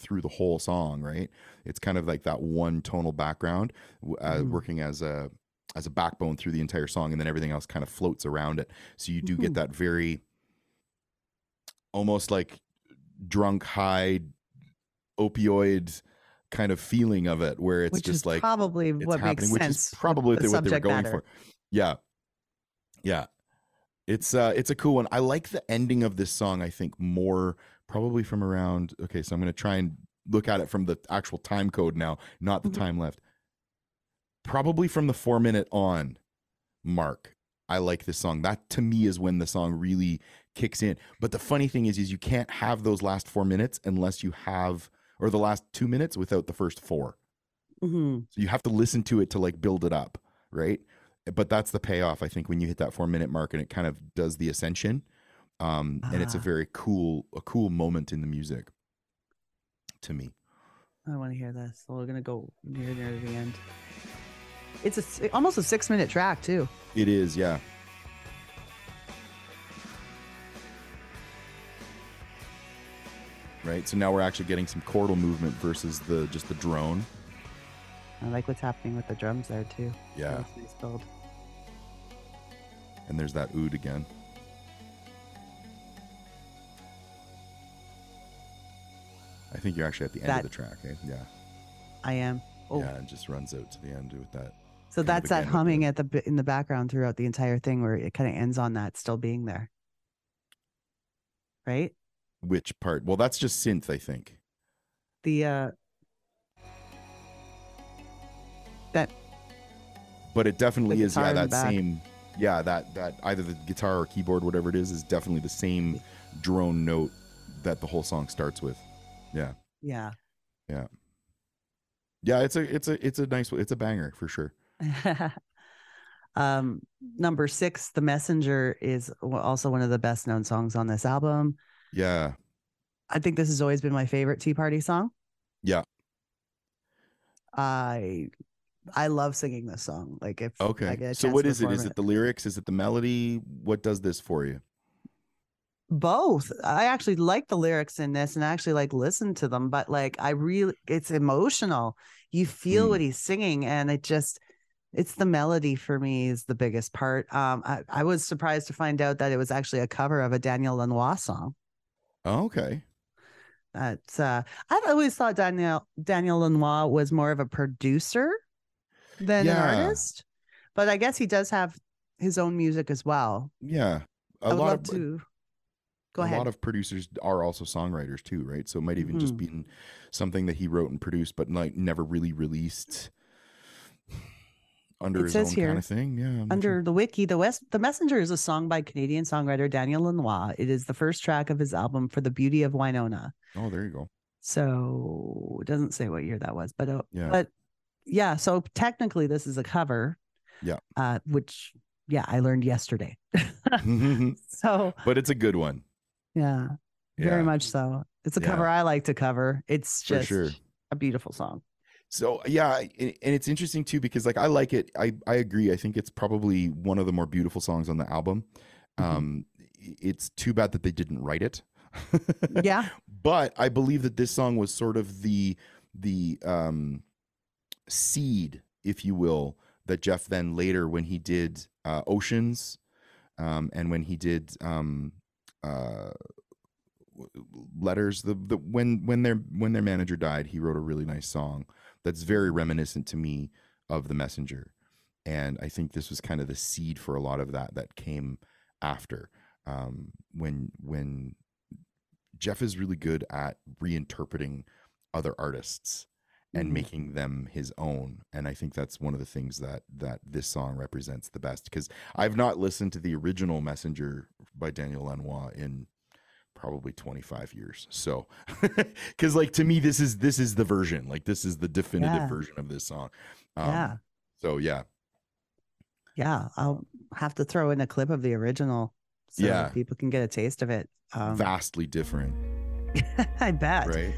through the whole song, right? It's kind of like that one tonal background uh, Mhm. working as a as a backbone through the entire song, and then everything else kind of floats around it. So you do Mhm. get that very almost like drunk, high, opioid kind of feeling of it, where it's which just is like probably what makes which sense. is probably the what they, were going matter. for. Yeah, yeah. It's uh, it's a cool one. I like the ending of this song. I think more probably from around. Okay, so I'm going to try and look at it from the actual time code now, not the Mhm. time left. Probably from the four minute on mark. I like this song. That to me is when the song really kicks in. But the funny thing is, is you can't have those last four minutes unless you have, or the last two minutes without the first four. hmm So you have to listen to it to like build it up, right? But that's the payoff, I think, when you hit that four minute mark and it kind of does the ascension. Um, and it's a Ah. very cool, a cool moment in the music to me. I want to hear this. So we're gonna go near near the end. It's a almost a six minute track too. It is, yeah. Right. So now we're actually getting some chordal movement versus the just the drone. I like what's happening with the drums there too. Yeah. Nice, build. And there's that oud again. I think you're actually at the end That- of the track, eh? Yeah. I am. Oh, Yeah, it just runs out to the end with that. so that's that humming at the in the background throughout the entire thing, where it kind of ends on that still being there. Right. Which part? Well, that's just synth, I think. The uh that But it definitely is, yeah, that same, yeah, that that either the guitar or keyboard, whatever it is, is definitely the same drone note that the whole song starts with. Yeah, yeah. yeah, Yeah, it's a it's a it's a nice it's a banger for sure. um number six the messenger is also one of the best known songs on this album Yeah, i think this has always been my favorite tea party song Yeah. i i love singing this song like if I okay. So what is it? it the lyrics? Is it the melody? What does this for you? both i actually like the lyrics in this and I actually like listen to them but like i really it's emotional you feel Mm. what he's singing and it just it's the melody for me is the biggest part um I, I was surprised to find out that it was actually a cover of a daniel lanois song Oh, okay. That's uh I've always thought Daniel Daniel Lanois was more of a producer than Yeah. an artist. But I guess he does have his own music as well. Yeah, a I would lot love of to go a ahead. lot of producers are also songwriters too, right? So it might even just Mhm. be something that he wrote and produced, but like never really released under It his says own here, kind of thing. Yeah, I'm Under sure. the wiki, the West the Messenger is a song by Canadian songwriter Daniel Lanois. It is the first track of his album For the Beauty of Winona. Oh, there you go. So it doesn't say what year that was, but uh, Yeah. but yeah, so technically this is a cover. Yeah. Uh, which yeah, I learned yesterday. so but it's a good one. yeah, Yeah, very much so. It's a Yeah. cover I like to cover. It's just sure. a beautiful song. So yeah, and and it's interesting too because like I like it. I I agree. I think it's probably one of the more beautiful songs on the album. Mhm. Um, it's too bad that they didn't write it. Yeah. but I believe that this song was sort of the the um seed, if you will, that Jeff then later when he did uh, Oceans, um, and when he did um, uh, w- letters, the the when when their when their manager died, he wrote a really nice song that's very reminiscent to me of the Messenger, and I think this was kind of the seed for a lot of that that came after um, when when Jeff is really good at reinterpreting other artists and Mhm. making them his own and i think that's one of the things that that this song represents the best because i've not listened to the original messenger by daniel lanois in probably 25 years so because like to me this is this is the version like this is the definitive Yeah. version of this song um, yeah. so yeah Yeah. I'll have to throw in a clip of the original so Yeah. people can get a taste of it. Um, vastly different I bet. right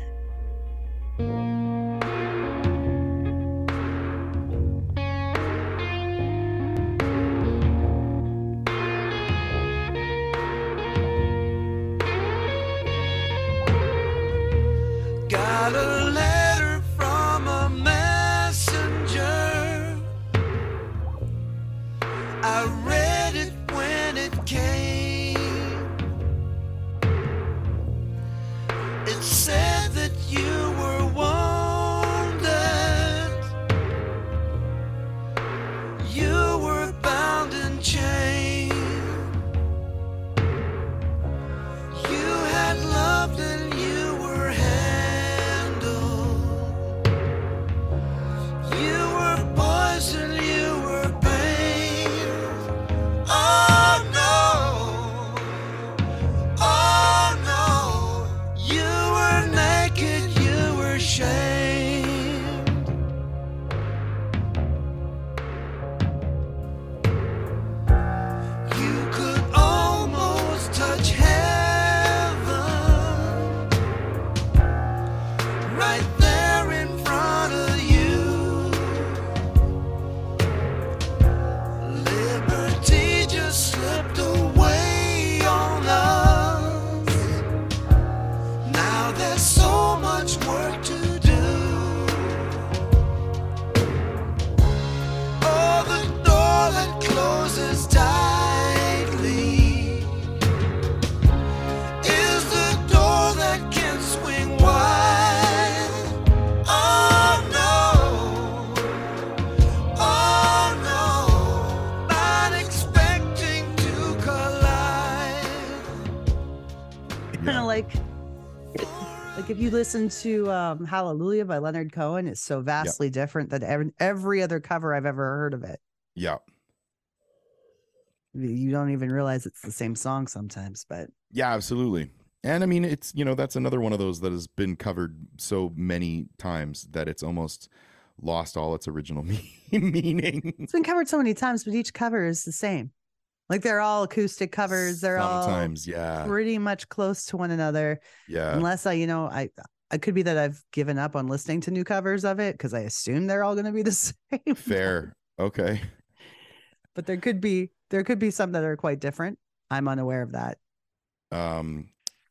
if you listen to um, Hallelujah by Leonard Cohen, it's so vastly different than every, every other cover I've ever heard of it. Yeah. You don't even realize it's the same song sometimes, but Yeah, absolutely. And I mean, it's you know that's another one of those that has been covered so many times that it's almost lost all its original me- meaning. it's been covered so many times, but each cover is the same. Like they're all acoustic covers. They're Sometimes, all yeah, pretty much close to one another. yeah, Unless I, you know, I I could be that I've given up on listening to new covers of it because I assume they're all going to be the same. fair. Okay, but there could be there could be some that are quite different. I'm unaware of that. um,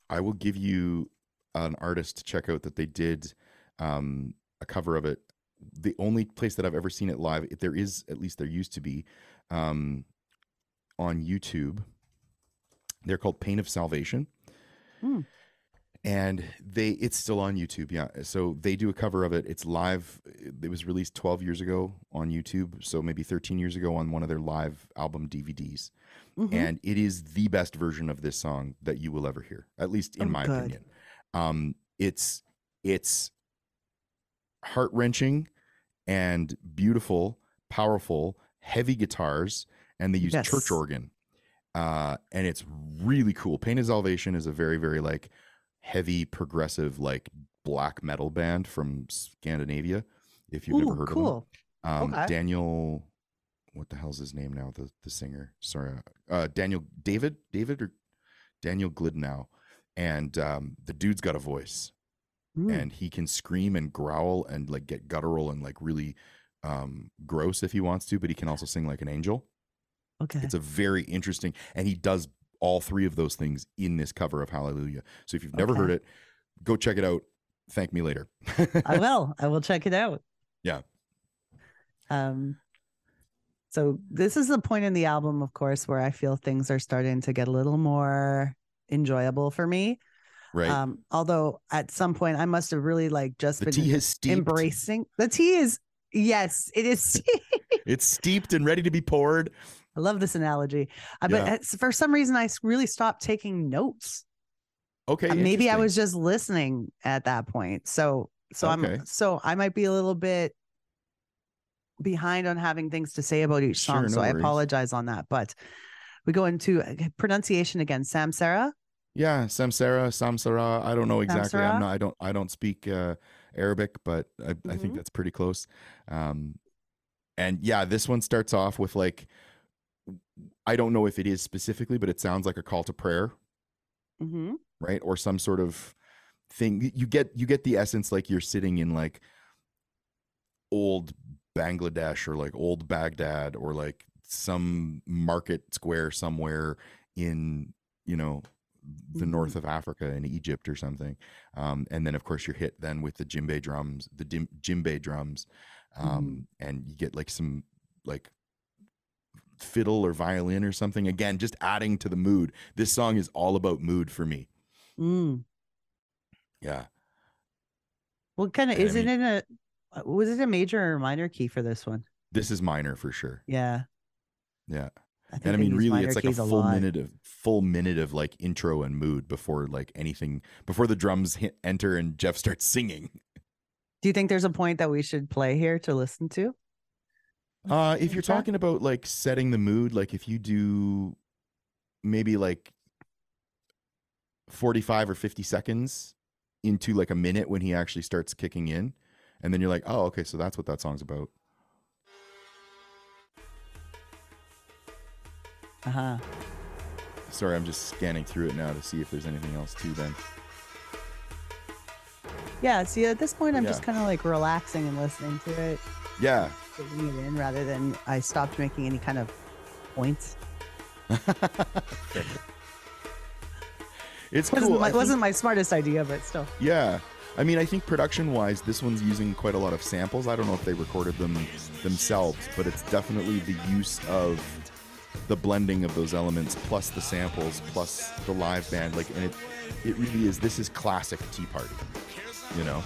I will give you an artist to check out that they did um a cover of it. The only place that I've ever seen it live, if there is at least there used to be, um, on YouTube. They're called Pain of Salvation. Hmm. and they it's still on youtube yeah so they do a cover of it it's live it was released 12 years ago on youtube so maybe 13 years ago on one of their live album dvds Mhm. and it is the best version of this song that you will ever hear at least in Oh, my good. opinion um it's it's heart-wrenching and beautiful powerful heavy guitars and they use Yes. church organ uh and it's really cool pain of salvation is a very very like heavy progressive like black metal band from scandinavia if you've never Ooh, heard cool. of them um Okay. daniel what the hell's his name now the the singer sorry uh daniel david david or daniel Gildenlöw and um the dude's got a voice Mm. and he can scream and growl and like get guttural and like really um gross if he wants to but he can also sing like an angel Okay. it's a very interesting, and he does all three of those things in this cover of Hallelujah. So if you've never heard it, go check it out. Thank me later. I will. I will check it out. Yeah. Um so this is the point in the album, of course, where I feel things are starting to get a little more enjoyable for me. Right. Um, although at some point I must have really like just the been tea has steeped. embracing the tea is yes, it is It's steeped and ready to be poured. I love this analogy. Uh, but Yeah. for some reason I really stopped taking notes. Okay. Uh, maybe I was just listening at that point. So so Okay. I'm so I might be a little bit behind on having things to say about each Sure, song. no so I apologize on that. But we go into uh, pronunciation again. Samsara. Yeah, Samsara, Samsara. I don't know exactly. Samsara? I'm not. I don't. I don't speak uh, Arabic, but I, I think Mhm. that's pretty close. Um, and yeah, this one starts off with like, I don't know if it is specifically, but it sounds like a call to prayer. Mm-hmm. right or some sort of thing you get you get the essence like you're sitting in like old bangladesh or like old baghdad or like some market square somewhere in you know the Mhm. north of africa in egypt or something um, and then of course you're hit then with the djembe drums the dim, djembe drums um, and you get like some like fiddle or violin or something again just adding to the mood this song is all about mood for me Mm. yeah What kind of And I is it in a was it a major or minor key for this one? this is minor for sure Yeah. yeah I and i mean really it's like a full lot. minute of full minute of like intro and mood before like anything before the drums hit enter and jeff starts singing Do you think there's a point that we should play here to listen to? Uh if you're talking about like setting the mood like if you do maybe like 45 or 50 seconds into like a minute when he actually starts kicking in, and then you're like, oh, okay, so that's what that song's about. Uh huh. Sorry, I'm just scanning through it now to see if there's anything else too. Then Yeah. See, at this point, I'm Yeah. just kind of like relaxing and listening to it, yeah, it in, rather than I stopped making any kind of points. it's Wasn't cool. my, think- wasn't my smartest idea, but still. Yeah. I mean, I think production wise, this one's using quite a lot of samples. I don't know if they recorded them themselves, but it's definitely the use of the blending of those elements plus the samples plus the live band. Like, and it, it really is, this is classic Tea Party, you know?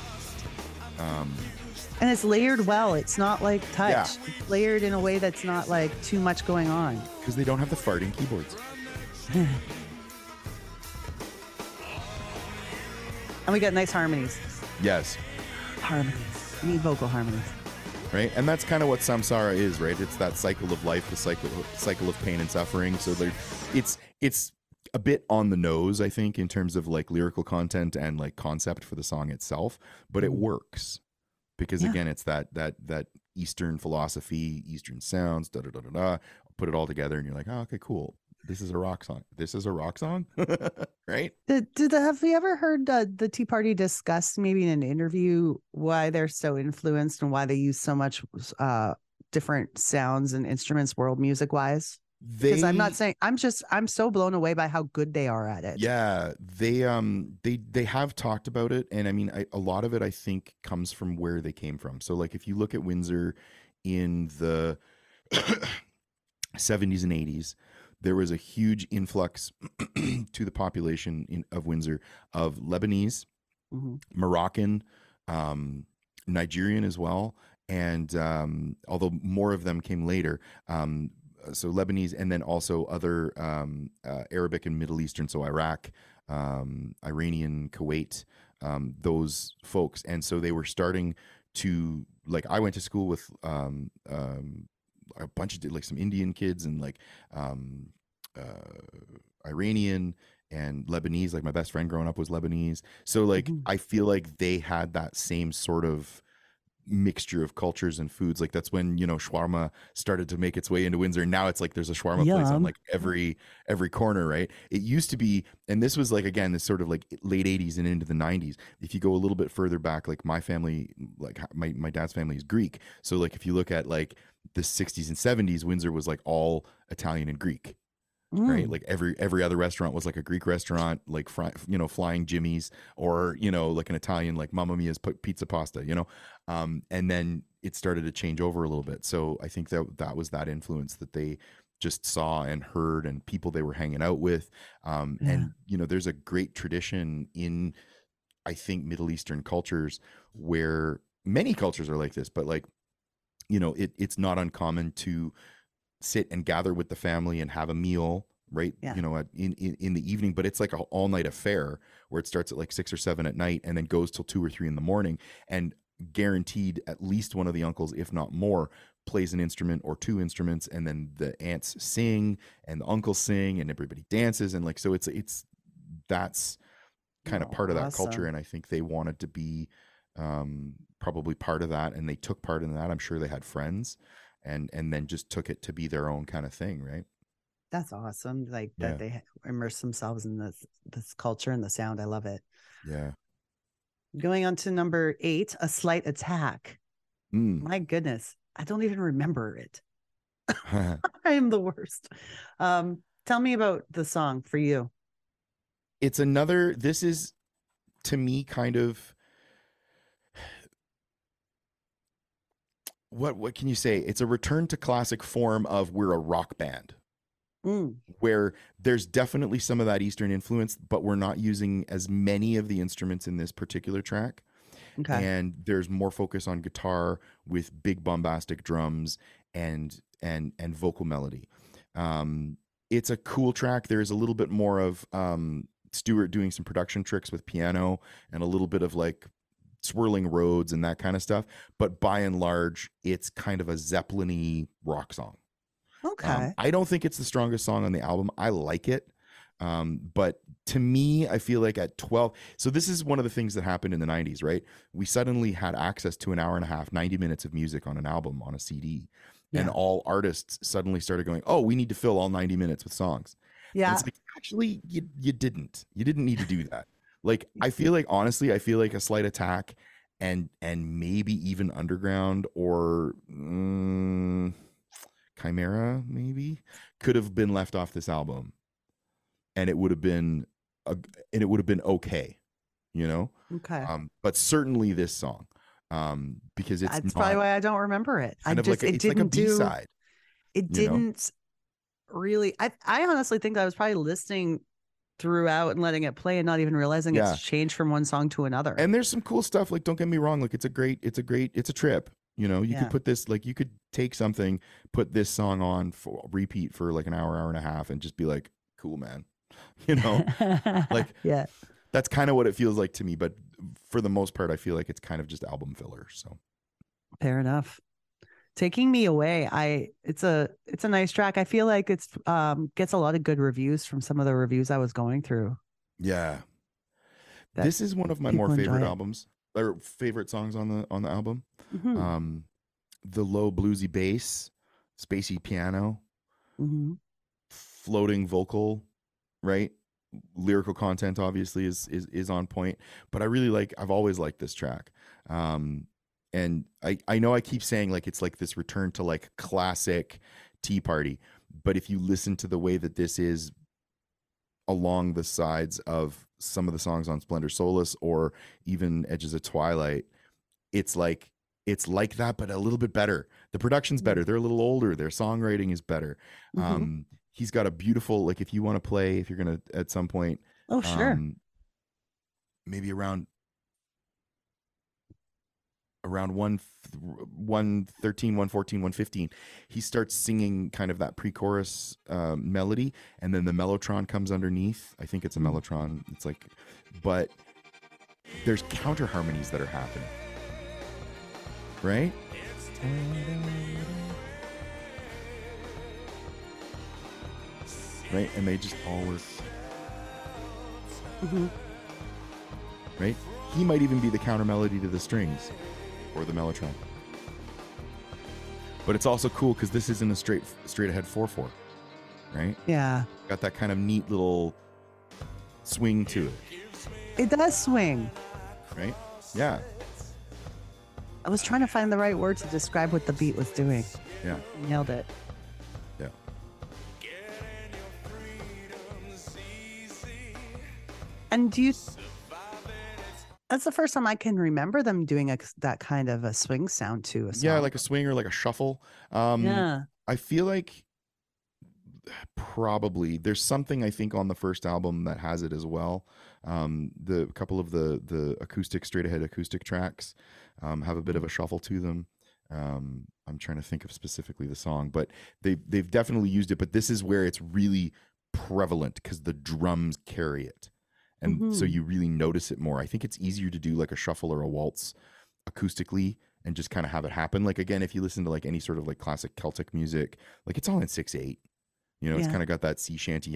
Um, And it's layered well. It's not like touch. Yeah. It's layered in a way that's not like too much going on. because they don't have the farting keyboards. And we got nice harmonies. Yes. Harmonies. We need vocal harmonies. right? And that's kind of what samsara is, right? It's that cycle of life, the cycle cycle of pain and suffering. So there, it's it's a bit on the nose, I think, in terms of like lyrical content and like concept for the song itself, but it works because Yeah. again, it's that that that Eastern philosophy, Eastern sounds, da da da da da. Put it all together, and you're like, oh, okay, cool. This is a rock song. This is a rock song, right? Did, did have you ever heard uh, the Tea Party discuss maybe in an interview why they're so influenced and why they use so much uh, different sounds and instruments world music wise? Because I'm not saying I'm just I'm so blown away by how good they are at it. Yeah, they um they they have talked about it, and I mean I, a lot of it I think comes from where they came from. So like if you look at Windsor in the 70s and 80s, there was a huge influx to the population in, of Windsor of Lebanese, Mhm. Moroccan, um, Nigerian as well, and um, although more of them came later, um, so Lebanese, and then also other um, uh, Arabic and Middle Eastern, so Iraq, um, Iranian, Kuwait, um, those folks, and so they were starting to like. I went to school with um, um, a bunch of like some Indian kids and like um, uh, Iranian and Lebanese. Like my best friend growing up was Lebanese. So like Mhm. I feel like they had that same sort of mixture of cultures and foods. Like that's when you know shawarma started to make its way into Windsor. Now it's like there's a shawarma place on like every every corner, right? It used to be, and this was like again this sort of like late '80s and into the '90s. If you go a little bit further back, like my family, like my my dad's family is Greek, so like if you look at like the 60s and 70s, Windsor was like all Italian and Greek right Mm. like every every other restaurant was like a greek restaurant like fry, you know flying jimmy's or you know like an italian like mamma mia's pi- pizza pasta you know um and then it started to change over a little bit so i think that that was that influence that they just saw and heard and people they were hanging out with um Yeah. and you know there's a great tradition in i think middle eastern cultures where many cultures are like this but like you know it it's not uncommon to sit and gather with the family and have a meal right Yeah. you know at, in, in in the evening but it's like an all night affair where it starts at like six or seven at night and then goes till two or three in the morning and guaranteed at least one of the uncles if not more plays an instrument or two instruments and then the aunts sing and the uncles sing and everybody dances and like so it's it's that's kind of Oh, part of that culture and i think they wanted to be um probably part of that and they took part in that. I'm sure they had friends and and then just took it to be their own kind of thing right That's awesome. Like Yeah. that they immerse themselves in this this culture and the sound. I love it. yeah Going on to number eight, a slight attack. Mm. My goodness, I don't even remember it. I am the worst. Um, tell me about the song for you. it's another this is to me kind of what what can you say? It's a return to classic form of we're a rock band. Mm, where there's definitely some of that eastern influence but we're not using as many of the instruments in this particular track. Okay. and there's more focus on guitar with big bombastic drums and and and vocal melody. Um it's a cool track. There's a little bit more of um Stuart doing some production tricks with piano and a little bit of like swirling roads and that kind of stuff but by and large it's kind of a zeppelin rock song okay. um, I don't think it's the strongest song on the album. I like it. Um, but to me, I feel like at 12, so this is one of the things that happened in the 90s, right? We suddenly had access to an hour and a half, 90 minutes of music on an album on a CD. And all artists suddenly started going, oh, we need to fill all 90 minutes with songs. Yeah. It's like, actually, you, you didn't. You didn't need to do that. Like, I feel like, honestly, I feel like a slight attack and and maybe even underground or mm, chimera maybe could have been left off this album and it would have been a, and it would have been okay you know Okay. um but certainly this song um because it's That's not probably why I don't remember it. I just like a, it didn't do b-side it didn't really I I honestly think I was probably listening throughout and letting it play and not even realizing Yeah. it's changed from one song to another. and there's some cool stuff like don't get me wrong like it's a great it's a great it's a trip you know you Yeah. could put this like you could take something put this song on for repeat for like an hour hour and a half and just be like cool man you know like yeah. that's kind of what it feels like to me but for the most part i feel like it's kind of just album filler so Fair enough. Taking me away, I it's a it's a nice track. I feel like it's um gets a lot of good reviews from some of the reviews I was going through. yeah this is one of my more favorite albums or favorite songs on the on the album Mhm, um the low bluesy bass spacey piano mhm. floating vocal, right? Lyrical content obviously is is is on point, but I really like I've always liked this track. Um and I I know I keep saying like it's like this return to like classic Tea Party, but if you listen to the way that this is along the sides of some of the songs on Splendor Solis or even Edges of Twilight, it's like it's like that, but a little bit better. The production's better. They're a little older. Their songwriting is better. Mhm. Um, he's got a beautiful like if you want to play, if you're gonna at some point, Oh sure. um, maybe around around one th- 113 114 115 he starts singing kind of that pre-chorus um, melody and then the mellotron comes underneath. I think it's a mellotron. It's like but there's counter harmonies that are happening. Right? Right? And they just all work. Mhm. right? He might even be the counter melody to the strings or the mellotron but it's also cool because this isn't a straight straight ahead 4-4 right Yeah. got that kind of neat little swing to it It does swing. right yeah I was trying to find the right word to describe what the beat was doing. yeah Nailed it. yeah And do you? That's the first time I can remember them doing a, that kind of a swing sound to a song. yeah like a swing or like a shuffle um yeah. I feel like probably there's something I think on the first album that has it as well. Um, the a couple of the the acoustic straight ahead acoustic tracks um, have a bit of a shuffle to them. Um, I'm trying to think of specifically the song, but they they've definitely used it. But this is where it's really prevalent because the drums carry it, and mm-hmm. so you really notice it more. I think it's easier to do like a shuffle or a waltz acoustically and just kind of have it happen. Like again, if you listen to like any sort of like classic Celtic music, like it's all in six eight. You know, yeah. it's kind of got that sea shanty,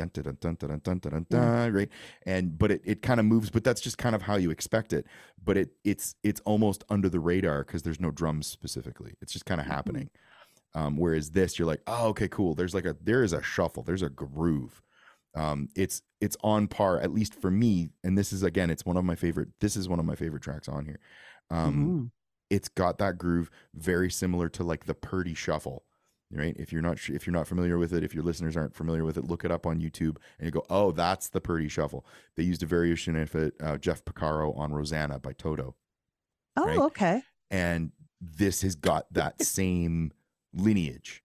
right? And but it, it kind of moves, but that's just kind of how you expect it. But it it's it's almost under the radar because there's no drums specifically. It's just kind of mm-hmm. happening. Um, whereas this, you're like, oh, okay, cool. There's like a there is a shuffle. There's a groove. Um, it's it's on par, at least for me. And this is again, it's one of my favorite. This is one of my favorite tracks on here. Um, Mhm. it's got that groove very similar to like the Purdie Shuffle, right? If you're not if you're not familiar with it, if your listeners aren't familiar with it, look it up on YouTube and you go, oh, that's the Purdie Shuffle. They used a variation of it, uh, Jeff Porcaro on Rosanna by Toto, Oh, right? okay. and this has got that same lineage,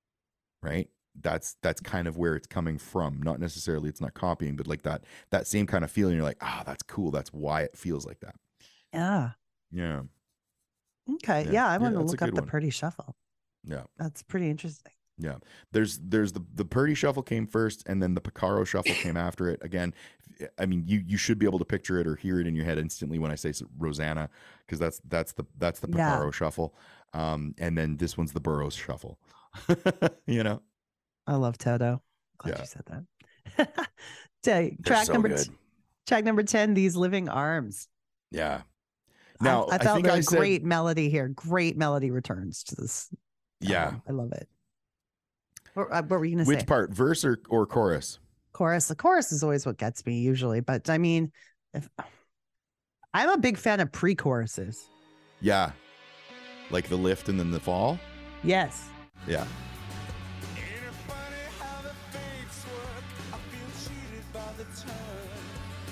right? That's that's kind of where it's coming from. Not necessarily it's not copying, but like that that same kind of feeling. You're like, ah, that's cool. That's why it feels like that. Yeah. Yeah, Okay. Yeah. Yeah. I Yeah, want to look up the one. Purdie Shuffle. yeah. That's pretty interesting. Yeah, there's there's the the Purdie shuffle came first, and then the Porcaro shuffle came after it. Again, I mean, you you should be able to picture it or hear it in your head instantly when I say Rosanna, because that's that's the that's the Yeah. Porcaro shuffle, um, and then this one's the Burrows shuffle. you know, I love Toto. Glad Yeah. you said that. Track so number t- track number 10 these living arms Yeah. Now i, I, felt a I said great melody here great melody returns to this yeah. i love it what, uh, what were you gonna Which say part, verse or, or chorus? chorus the chorus is always what gets me usually but i mean if i'm a big fan of pre-choruses Yeah. Like the lift and then the fall. yes Yeah.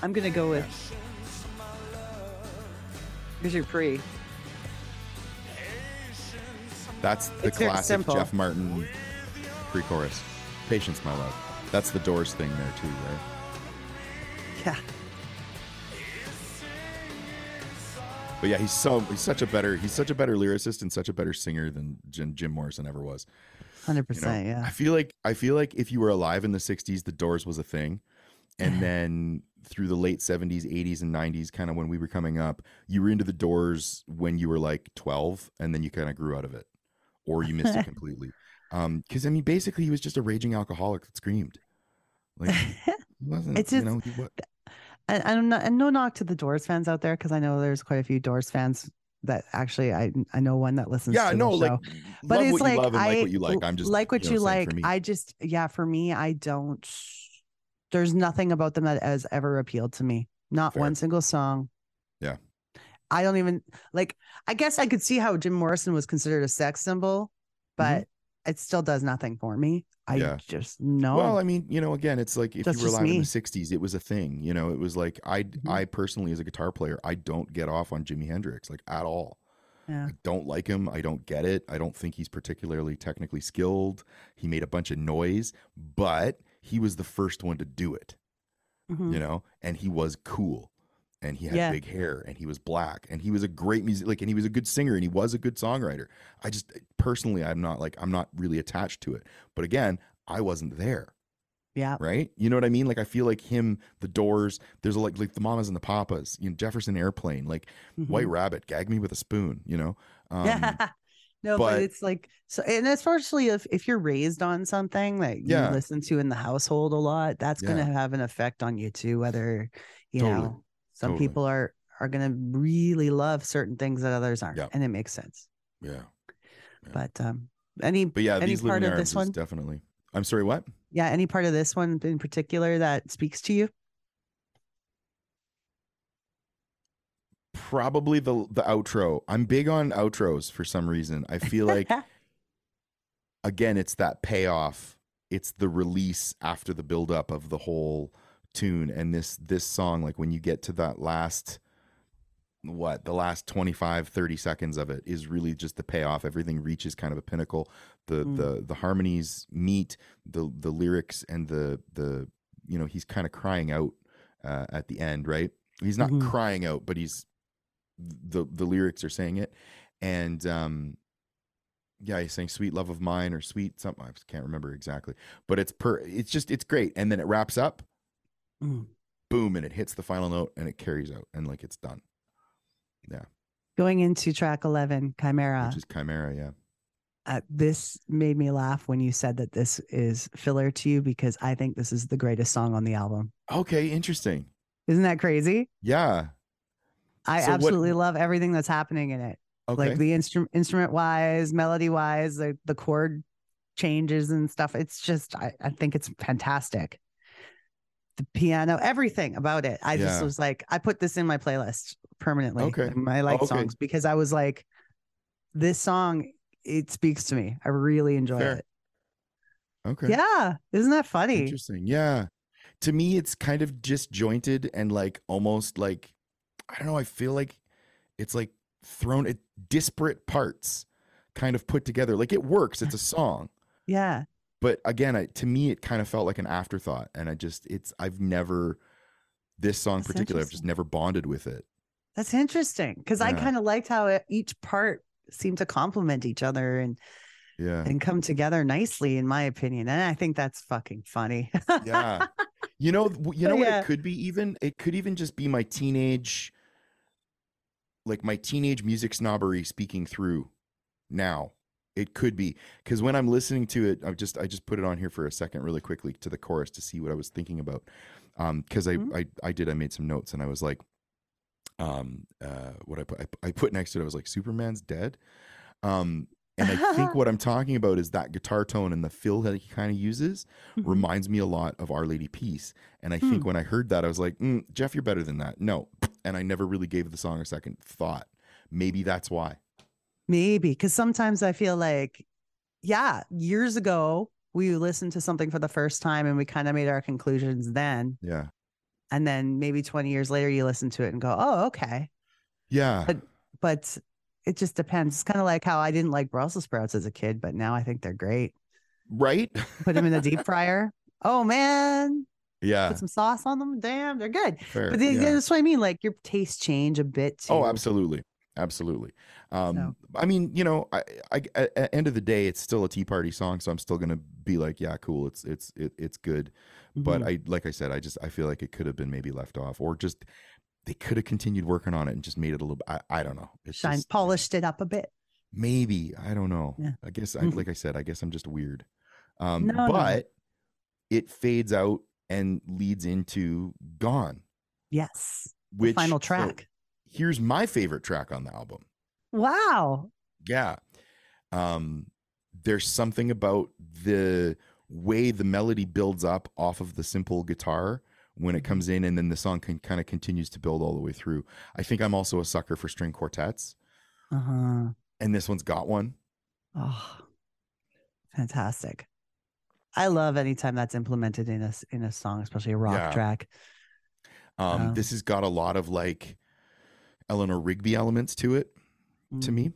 I'm gonna go with here's your pre That's the It's very classic simple. Jeff Martin pre-chorus. Patience, my love. That's the Doors thing there too, right? yeah But yeah, he's so he's such a better he's such a better lyricist and such a better singer than Jim, Jim Morrison ever was. 100% You know? yeah I feel like I feel like if you were alive in the '60s, the Doors was a thing, and then through the late '70s, '80s, and '90s, kind of when we were coming up, you were into the Doors when you were like 12, and then you kind of grew out of it, or you missed it completely. Um, because I mean, basically, he was just a raging alcoholic that screamed. Like, he wasn't It's you just- know he, wa- and, and, no, and no knock to the Doors fans out there because I know there's quite a few Doors fans that actually I I know one that listens. yeah, to no, the like show. but but it's what like you I like what you like. I'm just like what know, you like. I just yeah, for me, I don't. There's nothing about them that has ever appealed to me. Not Fair. one single song. Yeah. I don't even like. I guess I could see how Jim Morrison was considered a sex symbol, but it still does nothing for me. I Mm-hmm. Yeah. just no. Well, I mean, you know, again, it's like if That's you were alive in the '60s, it was a thing. You know, it was like I, Mhm. I personally, as a guitar player, I don't get off on Jimi Hendrix like at all. yeah. I don't like him. I don't get it. I don't think he's particularly technically skilled. He made a bunch of noise, but he was the first one to do it. Mhm. You know, and he was cool, and he had Yeah. big hair, and he was black, and he was a great music, like, and he was a good singer, and he was a good songwriter. I just personally, I'm not like I'm not really attached to it. But again, I wasn't there Yeah. right? You know what I mean? Like I feel like him, the Doors. There's a, like like the Mamas and the Papas. You know, Jefferson Airplane, like Mhm. White Rabbit, gag me with a spoon. You know, um, yeah. No, but, but- it's like so, and especially if if you're raised on something that you Yeah. listen to in the household a lot, that's going to have an effect on you too. Whether you Totally. know some Totally. people are are going to really love certain things that others aren't, Yeah. and it makes sense. yeah. Yeah. But um, any But yeah, any these part of this one, definitely. I'm sorry. What? yeah, any part of this one in particular that speaks to you? Probably the the outro. I'm big on outros for some reason. I feel like again, it's that payoff. It's the release after the buildup of the whole tune. And this this song, like when you get to that last what the last 25 30 seconds of it is really just the payoff everything reaches kind of a pinnacle the Mm. the the harmonies meet the the lyrics and the the you know he's kind of crying out uh, at the end right he's not Mhm. crying out but he's the the lyrics are saying it and um yeah he's saying sweet love of mine or sweet something i can't remember exactly but it's per it's just it's great and then it wraps up Mm. boom and it hits the final note and it carries out and like it's done Yeah. Going into track eleven, Chimera. which is chimera yeah uh, this made me laugh when you said that this is filler to you because I think this is the greatest song on the album. okay interesting Isn't that crazy? yeah I So what- absolutely love everything that's happening in it. okay Like the instrument instrument wise, melody wise, the, the chord changes and stuff. It's just I, I think it's fantastic. The piano, everything about it. I just was like, I put this in my playlist permanently. Okay. My like oh, Okay. songs because I was like, this song, it speaks to me. I really enjoy Fair. it. okay Yeah. Isn't that funny? Interesting. Yeah. To me, it's kind of disjointed and like almost like, I don't know. I feel like it's like thrown at disparate parts kind of put together. Like it works. It's a song. Yeah. But again, I, to me, it kind of felt like an afterthought. And I just, it's, I've never, this song That's particular, I've just never bonded with it. That's interesting because I kind of liked how it, each part seemed to complement each other and Yeah. and come together nicely, in my opinion. And I think that's fucking funny. yeah. You know, you know what Yeah. it could be even? It could even just be my teenage like my teenage music snobbery speaking through now. It could be because when I'm listening to it, I just I just put it on here for a second, really quickly, to the chorus to see what I was thinking about. Because I, I I did I made some notes and I was like, um, uh, what I put I, I put next to it, I was like, Superman's dead. Um, and I think what I'm talking about is that guitar tone and the fill that he kind of uses Mm-hmm. reminds me a lot of Our Lady Peace. And I think Hmm. when I heard that, I was like, mm, Jeff, you're better than that. No. And I never really gave the song a second thought. Maybe that's why. Maybe because sometimes I feel like, yeah, years ago we listened to something for the first time and we kind of made our conclusions then, Yeah. and then maybe twenty years later you listen to it and go, oh, okay. Yeah. But but it just depends. It's kind of like how I didn't like Brussels sprouts as a kid, but now I think they're great. right? Put them in the deep fryer. Oh man, yeah. put some sauce on them. Damn, they're good. Fair. But yeah. that's what I mean. Like your tastes change a bit too. Oh, absolutely. Absolutely. Um, So- I mean, you know, I, I, at end of the day, it's still a Tea Party song, so I'm still gonna be like, yeah, cool. It's it's it, it's good. But Mhm. I, like I said, I just I feel like it could have been maybe left off, or just they could have continued working on it and just made it a little. I, I don't know. It's shine just- polished it up a bit. Maybe I don't know. Yeah. I guess, I, Mhm. like I said, I guess I'm just weird. Um, No, no. but it fades out and leads into "Gone," Yes. The which final so track. here's my favorite track on the album. Wow. Yeah. Um, there's something about the way the melody builds up off of the simple guitar when it comes in and then the song can kind of continues to build all the way through. I think I'm also a sucker for string quartets Uh huh. and this one's got one. Oh, fantastic. I love anytime that's implemented in a in a song, especially a rock Yeah. track. Um, this has got a lot of like Eleanor Rigby elements to it to Mm. me.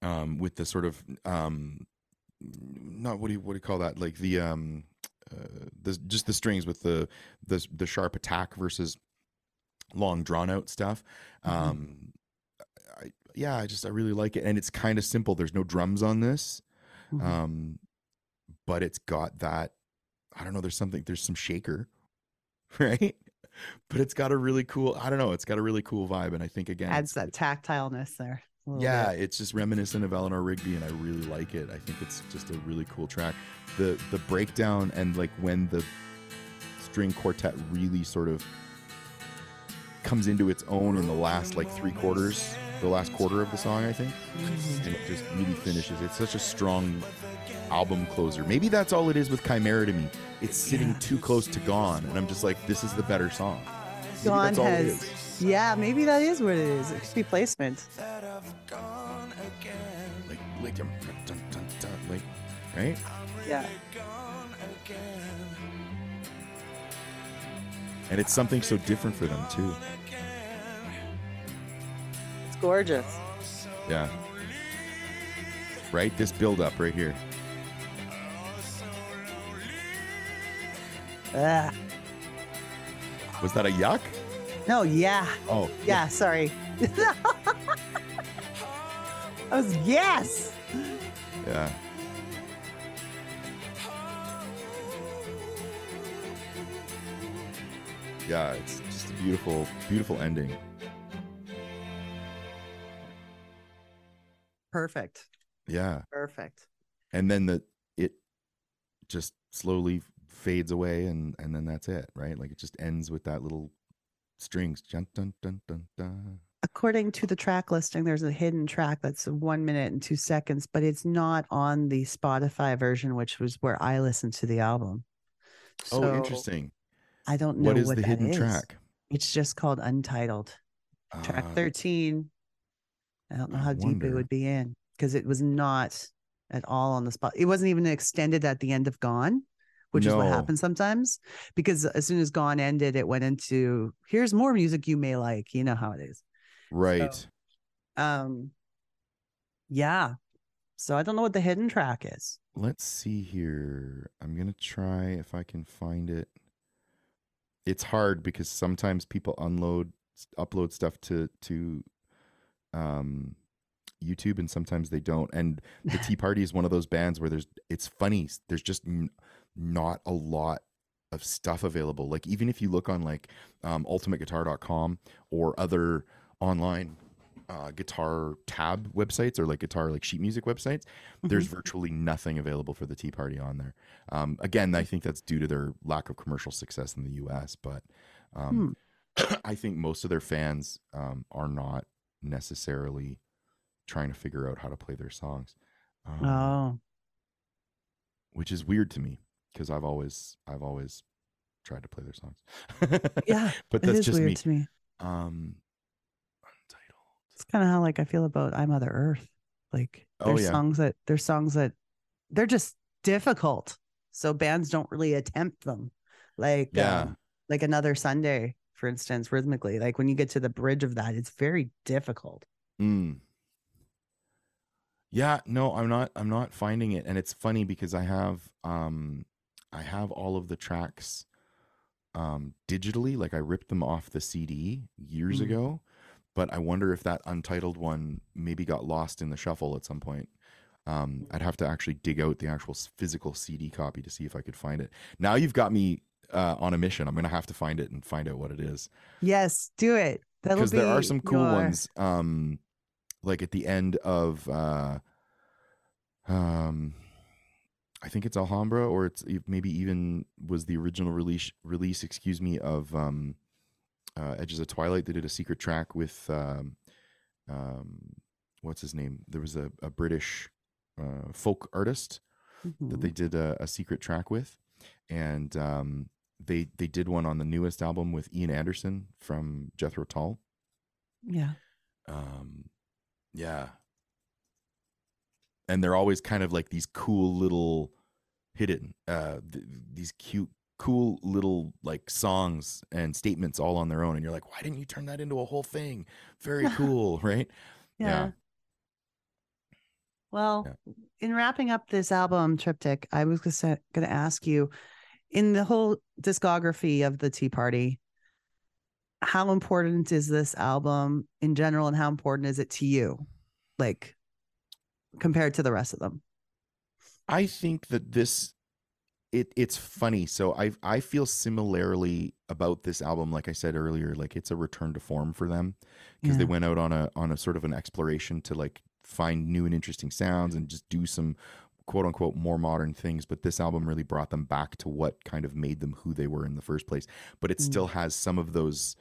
Um, with the sort of um not what do you what do you call that? Like the um uh, the just the strings with the the the sharp attack versus long drawn out stuff. Mhm. Um I, yeah, I just I really like it and it's kind of simple. There's no drums on this. Mhm. Um but it's got that I don't know, there's something there's some shaker, right? But it's got a really cool, I don't know, it's got a really cool vibe and I think again Adds that tactileness there. yeah, bit. it's just reminiscent of Eleanor Rigby, and I really like it. I think it's just a really cool track. The the breakdown and like when the string quartet really sort of comes into its own in the last like three quarters, the last quarter of the song, I think, mm-hmm. and it just really finishes. It's such a strong album closer. Maybe that's all it is with Chimera to me. It's sitting too close to Gone, and I'm just like, this is the better song. Maybe Gone that's all it has, yeah, maybe that is what it is. It could be placement. that I've gone again. like like dun, dun, dun, dun, like right. Yeah. And it's something so different for them too. It's gorgeous. Yeah. Right? This build up right here. Was that a yuck? No, yeah. Oh, Yeah, sorry. that was yes. Yeah. Yeah, it's just a beautiful, beautiful ending. Perfect. Yeah. Perfect. And then the it just slowly fades away and and then that's it, right? Like it just ends with that little strings. Dun, dun, dun, dun, dun. According to the track listing, there's a hidden track that's one minute and two seconds, but it's not on the Spotify version, which was where I listened to the album. oh, interesting. I don't know What is what the hidden is. track? It's just called Untitled. Track Uh, 13. I don't know I how deep it would be in because it was not at all on the spot. It wasn't even extended at the end of Gone, which is what happens sometimes. Because as soon as Gone ended, it went into here's more music you may like. You know how it is. Right. Um, yeah. So I don't know what the hidden track is. Let's see here. I'm gonna try if I can find it. It's hard because sometimes people unload upload stuff to to um YouTube and sometimes they don't. And the Tea Party is one of those bands where there's it's funny. There's just not a lot of stuff available. Like even if you look on like um ultimateguitar.com or other online uh, guitar tab websites or like guitar like sheet music websites, there's Mm-hmm. virtually nothing available for the Tea Party on there. Um, again, I think that's due to their lack of commercial success in the U.S. But um, Hmm. I think most of their fans um, are not necessarily trying to figure out how to play their songs, um, Oh, which is weird to me because I've always I've always tried to play their songs. yeah. but that's is just weird me. to me. Um, untitled. It's kind of how like I feel about "I Mother Earth." Like Oh, there's yeah. songs that there's songs that they're just difficult, so bands don't really attempt them. Like Yeah. um, like another Sunday, for instance, rhythmically. Like when you get to the bridge of that, it's very difficult. Mm. Yeah, no, I'm not I'm not finding it and it's funny because I have um I have all of the tracks um digitally like I ripped them off the CD years Mm. ago, but I wonder if that untitled one maybe got lost in the shuffle at some point. Um I'd have to actually dig out the actual physical CD copy to see if I could find it. Now you've got me uh on a mission. I'm going to have to find it and find out what it is Yes, do it. Because be there are some cool your- ones um like at the end of uh um i think it's alhambra or it's maybe even was the original release release excuse me of um uh edges of twilight. They did a secret track with um um what's his name? There was a, a british uh folk artist that they did a, a secret track with. And um they they did one on the newest album with ian anderson from jethro tull. Yeah. um yeah and they're always kind of like these cool little hidden uh th- these cute cool little like songs and statements all on their own and you're like why didn't you turn that into a whole thing very cool right Yeah. Well, in wrapping up this album triptych, I was going to ask you in the whole discography of the Tea Party, how important is this album in general and how important is it to you? Like compared to the rest of them? I think that this it it's funny. So I I feel similarly about this album like I said earlier like it's a return to form for them because they went out on a on a sort of an exploration to like find new and interesting sounds and just do some quote unquote more modern things but this album really brought them back to what kind of made them who they were in the first place but it Mm. still has some of those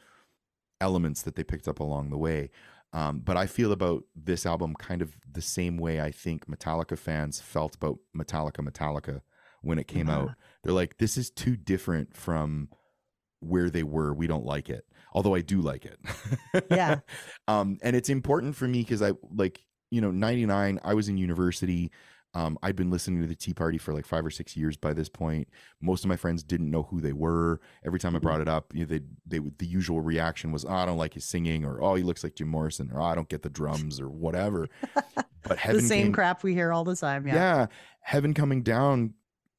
elements that they picked up along the way um, but I feel about this album kind of the same way I think Metallica fans felt about Metallica Metallica when it came out. They're like, this is too different from where they were. We don't like it. Although I do like it. Yeah. um, and it's important for me because I like, you know, 99, I was in university. Um, I'd been listening to the Tea Party for like five or six years by this point. Most of my friends didn't know who they were. Every time I brought it up, you know, they they would the usual reaction was, oh, "I don't like his singing," or "Oh, he looks like Jim Morrison," or oh, "I don't get the drums," or whatever. But heaven the same came, crap we hear all the time. yeah. Yeah. Heaven Coming Down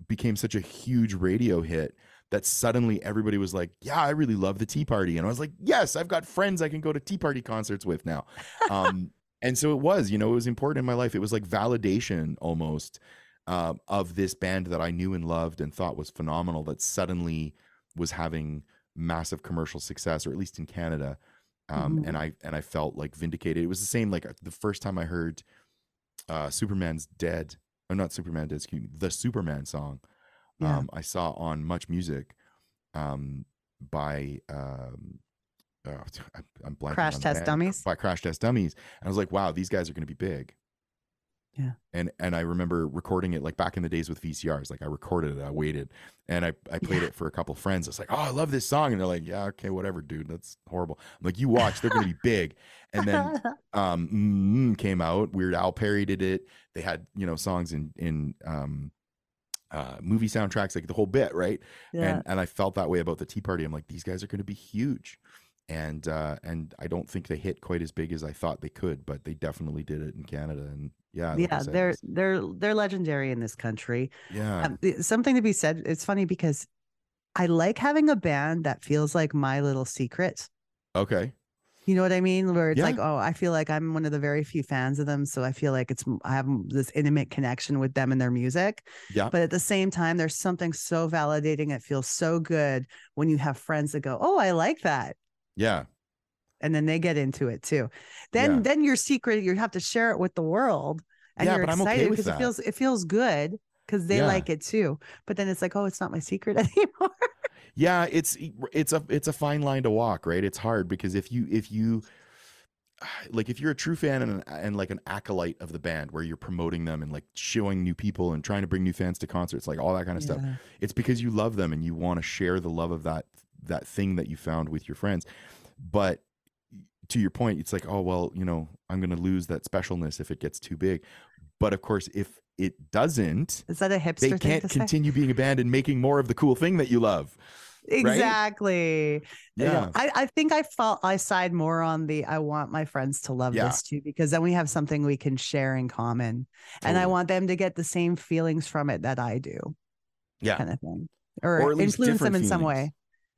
became such a huge radio hit that suddenly everybody was like, Yeah, I really love the Tea Party. And I was like, Yes, I've got friends I can go to Tea Party concerts with now. Um, and so it was, you know, it was important in my life. It was like validation almost uh, of this band that I knew and loved and thought was phenomenal that suddenly was having massive commercial success, or at least in Canada. Um, Mhm. and I and I felt like vindicated. It was the same like the first time I heard uh, Superman's Dead, or not Superman Dead, excuse me, the Superman song. Yeah. Um, I saw on Much Music, um, by um, oh, I'm, blanking Crash Test Dummies? by Crash Test Dummies, and I was like, wow, these guys are going to be big. Yeah. And and I remember recording it like back in the days with VCRs. Like I recorded it, I waited, and I, I played Yeah. it for a couple friends. I was like, oh, I love this song, and they're like, yeah, okay, whatever, dude, that's horrible. I'm like, you watch, they're gonna be big. And then um mm, came out. Weird Al Perry did it. They had you know songs in in um uh movie soundtracks, like the whole bit, right? yeah. And and I felt that way about the Tea Party. I'm like, these guys are gonna be huge. And uh and I don't think they hit quite as big as I thought they could, but they definitely did it in Canada. And yeah, like yeah, they're they're they're legendary in this country. yeah. Um, something to be said. It's funny because I like having a band that feels like my little secret. okay. You know what I mean? Where it's Yeah. like, oh, I feel like I'm one of the very few fans of them, so I feel like it's I have this intimate connection with them and their music. Yeah. But at the same time, there's something so validating. It feels so good when you have friends that go, "Oh, I like that." Yeah. and then they get into it too. Then Yeah. then your secret you have to share it with the world, and Yeah, you're but I'm okay excited because it feels it feels good because they Yeah. like it too. But then it's like, oh, it's not my secret anymore. yeah it's it's a it's a fine line to walk right it's hard because if you if you like if you're a true fan and, and like an acolyte of the band where you're promoting them and like showing new people and trying to bring new fans to concerts like all that kind of stuff it's because you love them and you want to share the love of that that thing that you found with your friends but to your point it's like oh well you know i'm going to lose that specialness if it gets too big but of course if it doesn't Is that a hipster they can't to say? continue being a band and making more of the cool thing that you love Exactly. Know, Yeah. I, I think I felt I side more on the I want my friends to love Yeah. this too, because then we have something we can share in common. And I want them to get the same feelings from it that I do, yeah kind of thing. Or, Or influence them in some way.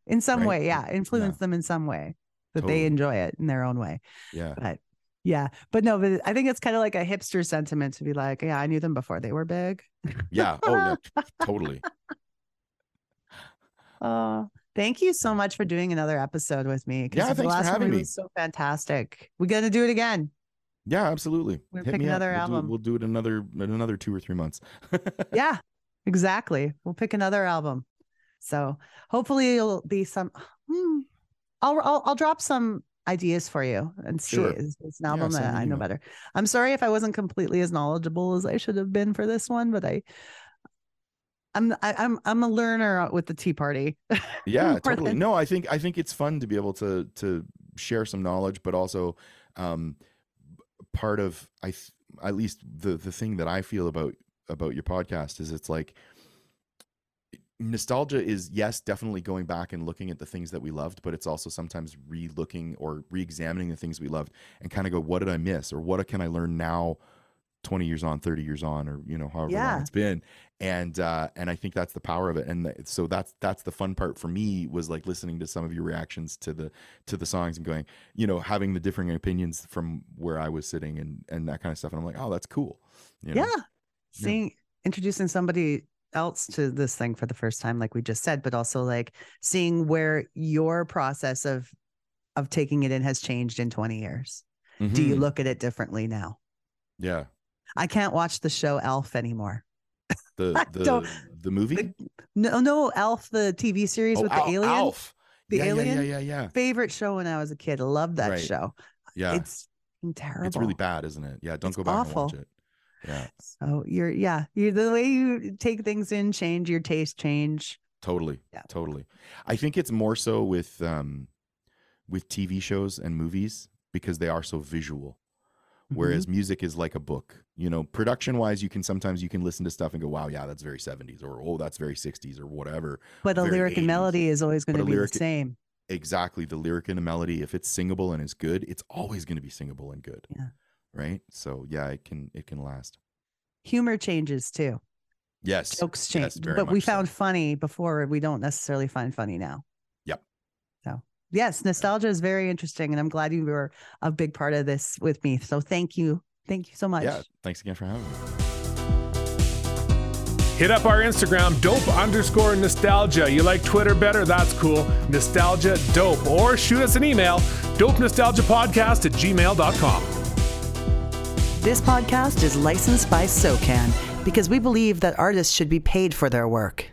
In some right? way, yeah. Influence them in some way that Totally. they enjoy it in their own way. yeah But yeah. But no, but I think it's kind of like a hipster sentiment to be like, yeah, I knew them before they were big. Yeah. Oh, yeah. Totally. Oh, thank you so much for doing another episode with me. Yeah, the thanks for last one having me. was so fantastic. We're gonna do it again. Yeah, absolutely. We'll Hit pick me up. another We'll do, album. we'll do it another another two or three months. yeah, exactly. We'll pick another album. So hopefully it'll be some. Hmm, I'll, I'll I'll drop some ideas for you and see. Sure. It's, it's an album send that I know better. I'm sorry if I wasn't completely as knowledgeable as I should have been for this one, but I. I'm I, I'm I'm a learner with the Tea Party. yeah, totally. than- No, I think I think it's fun to be able to to share some knowledge, but also um, part of I at least the the thing that I feel about about your podcast is it's like nostalgia is yes definitely going back and looking at the things that we loved but it's also sometimes re-looking or re-examining the things we loved and kind of go what did i miss? or what can i learn now 20 years on 30 years on or you know however Yeah. long it's been. And uh and i think that's the power of it. And th- so that's that's the fun part for me was like listening to some of your reactions to the to the songs and going you know having the differing opinions from where i was sitting and and that kind of stuff. And i'm like oh that's cool you know? yeah. Seeing introducing somebody else to this thing for the first time like we just said but also like seeing where your process of of taking it in has changed in 20 years. Do you Mhm. look at it differently now? Yeah. I can't watch the show elf anymore. The the the movie? the- no no elf the tv series oh, with Al- the alien? Alf. the yeah, alien yeah yeah yeah yeah. Favorite show when i was a kid. I loved that Right. show. Yeah. It's terrible it's really bad isn't it? Yeah don't It's go back and watch it yeah. So you're yeah you're the way you take things in change your taste change. Totally Yeah. totally. I think it's more so with um with tv shows and movies because they are so visual. Mm-hmm. whereas music is like a book. You know production wise you can sometimes you can listen to stuff and go wow yeah that's very 70s or oh that's very 60s or whatever. But a very lyric and melody is always going to be the lyric- same. Exactly the lyric and the melody if it's singable and is good it's always going to be singable and good. Yeah. Right so yeah it can it can last humor changes too yes jokes change yes, but we much so. found funny before we don't necessarily find funny now Yep. so yes nostalgia is very interesting and i'm glad you were a big part of this with me so thank you thank you so much yeah thanks again for having me Hit up our Instagram, dope underscore nostalgia. You like Twitter better? That's cool. Nostalgia dope. Or shoot us an email, dope nostalgia podcast at gmail.com. this podcast is licensed by socan because we believe that artists should be paid for their work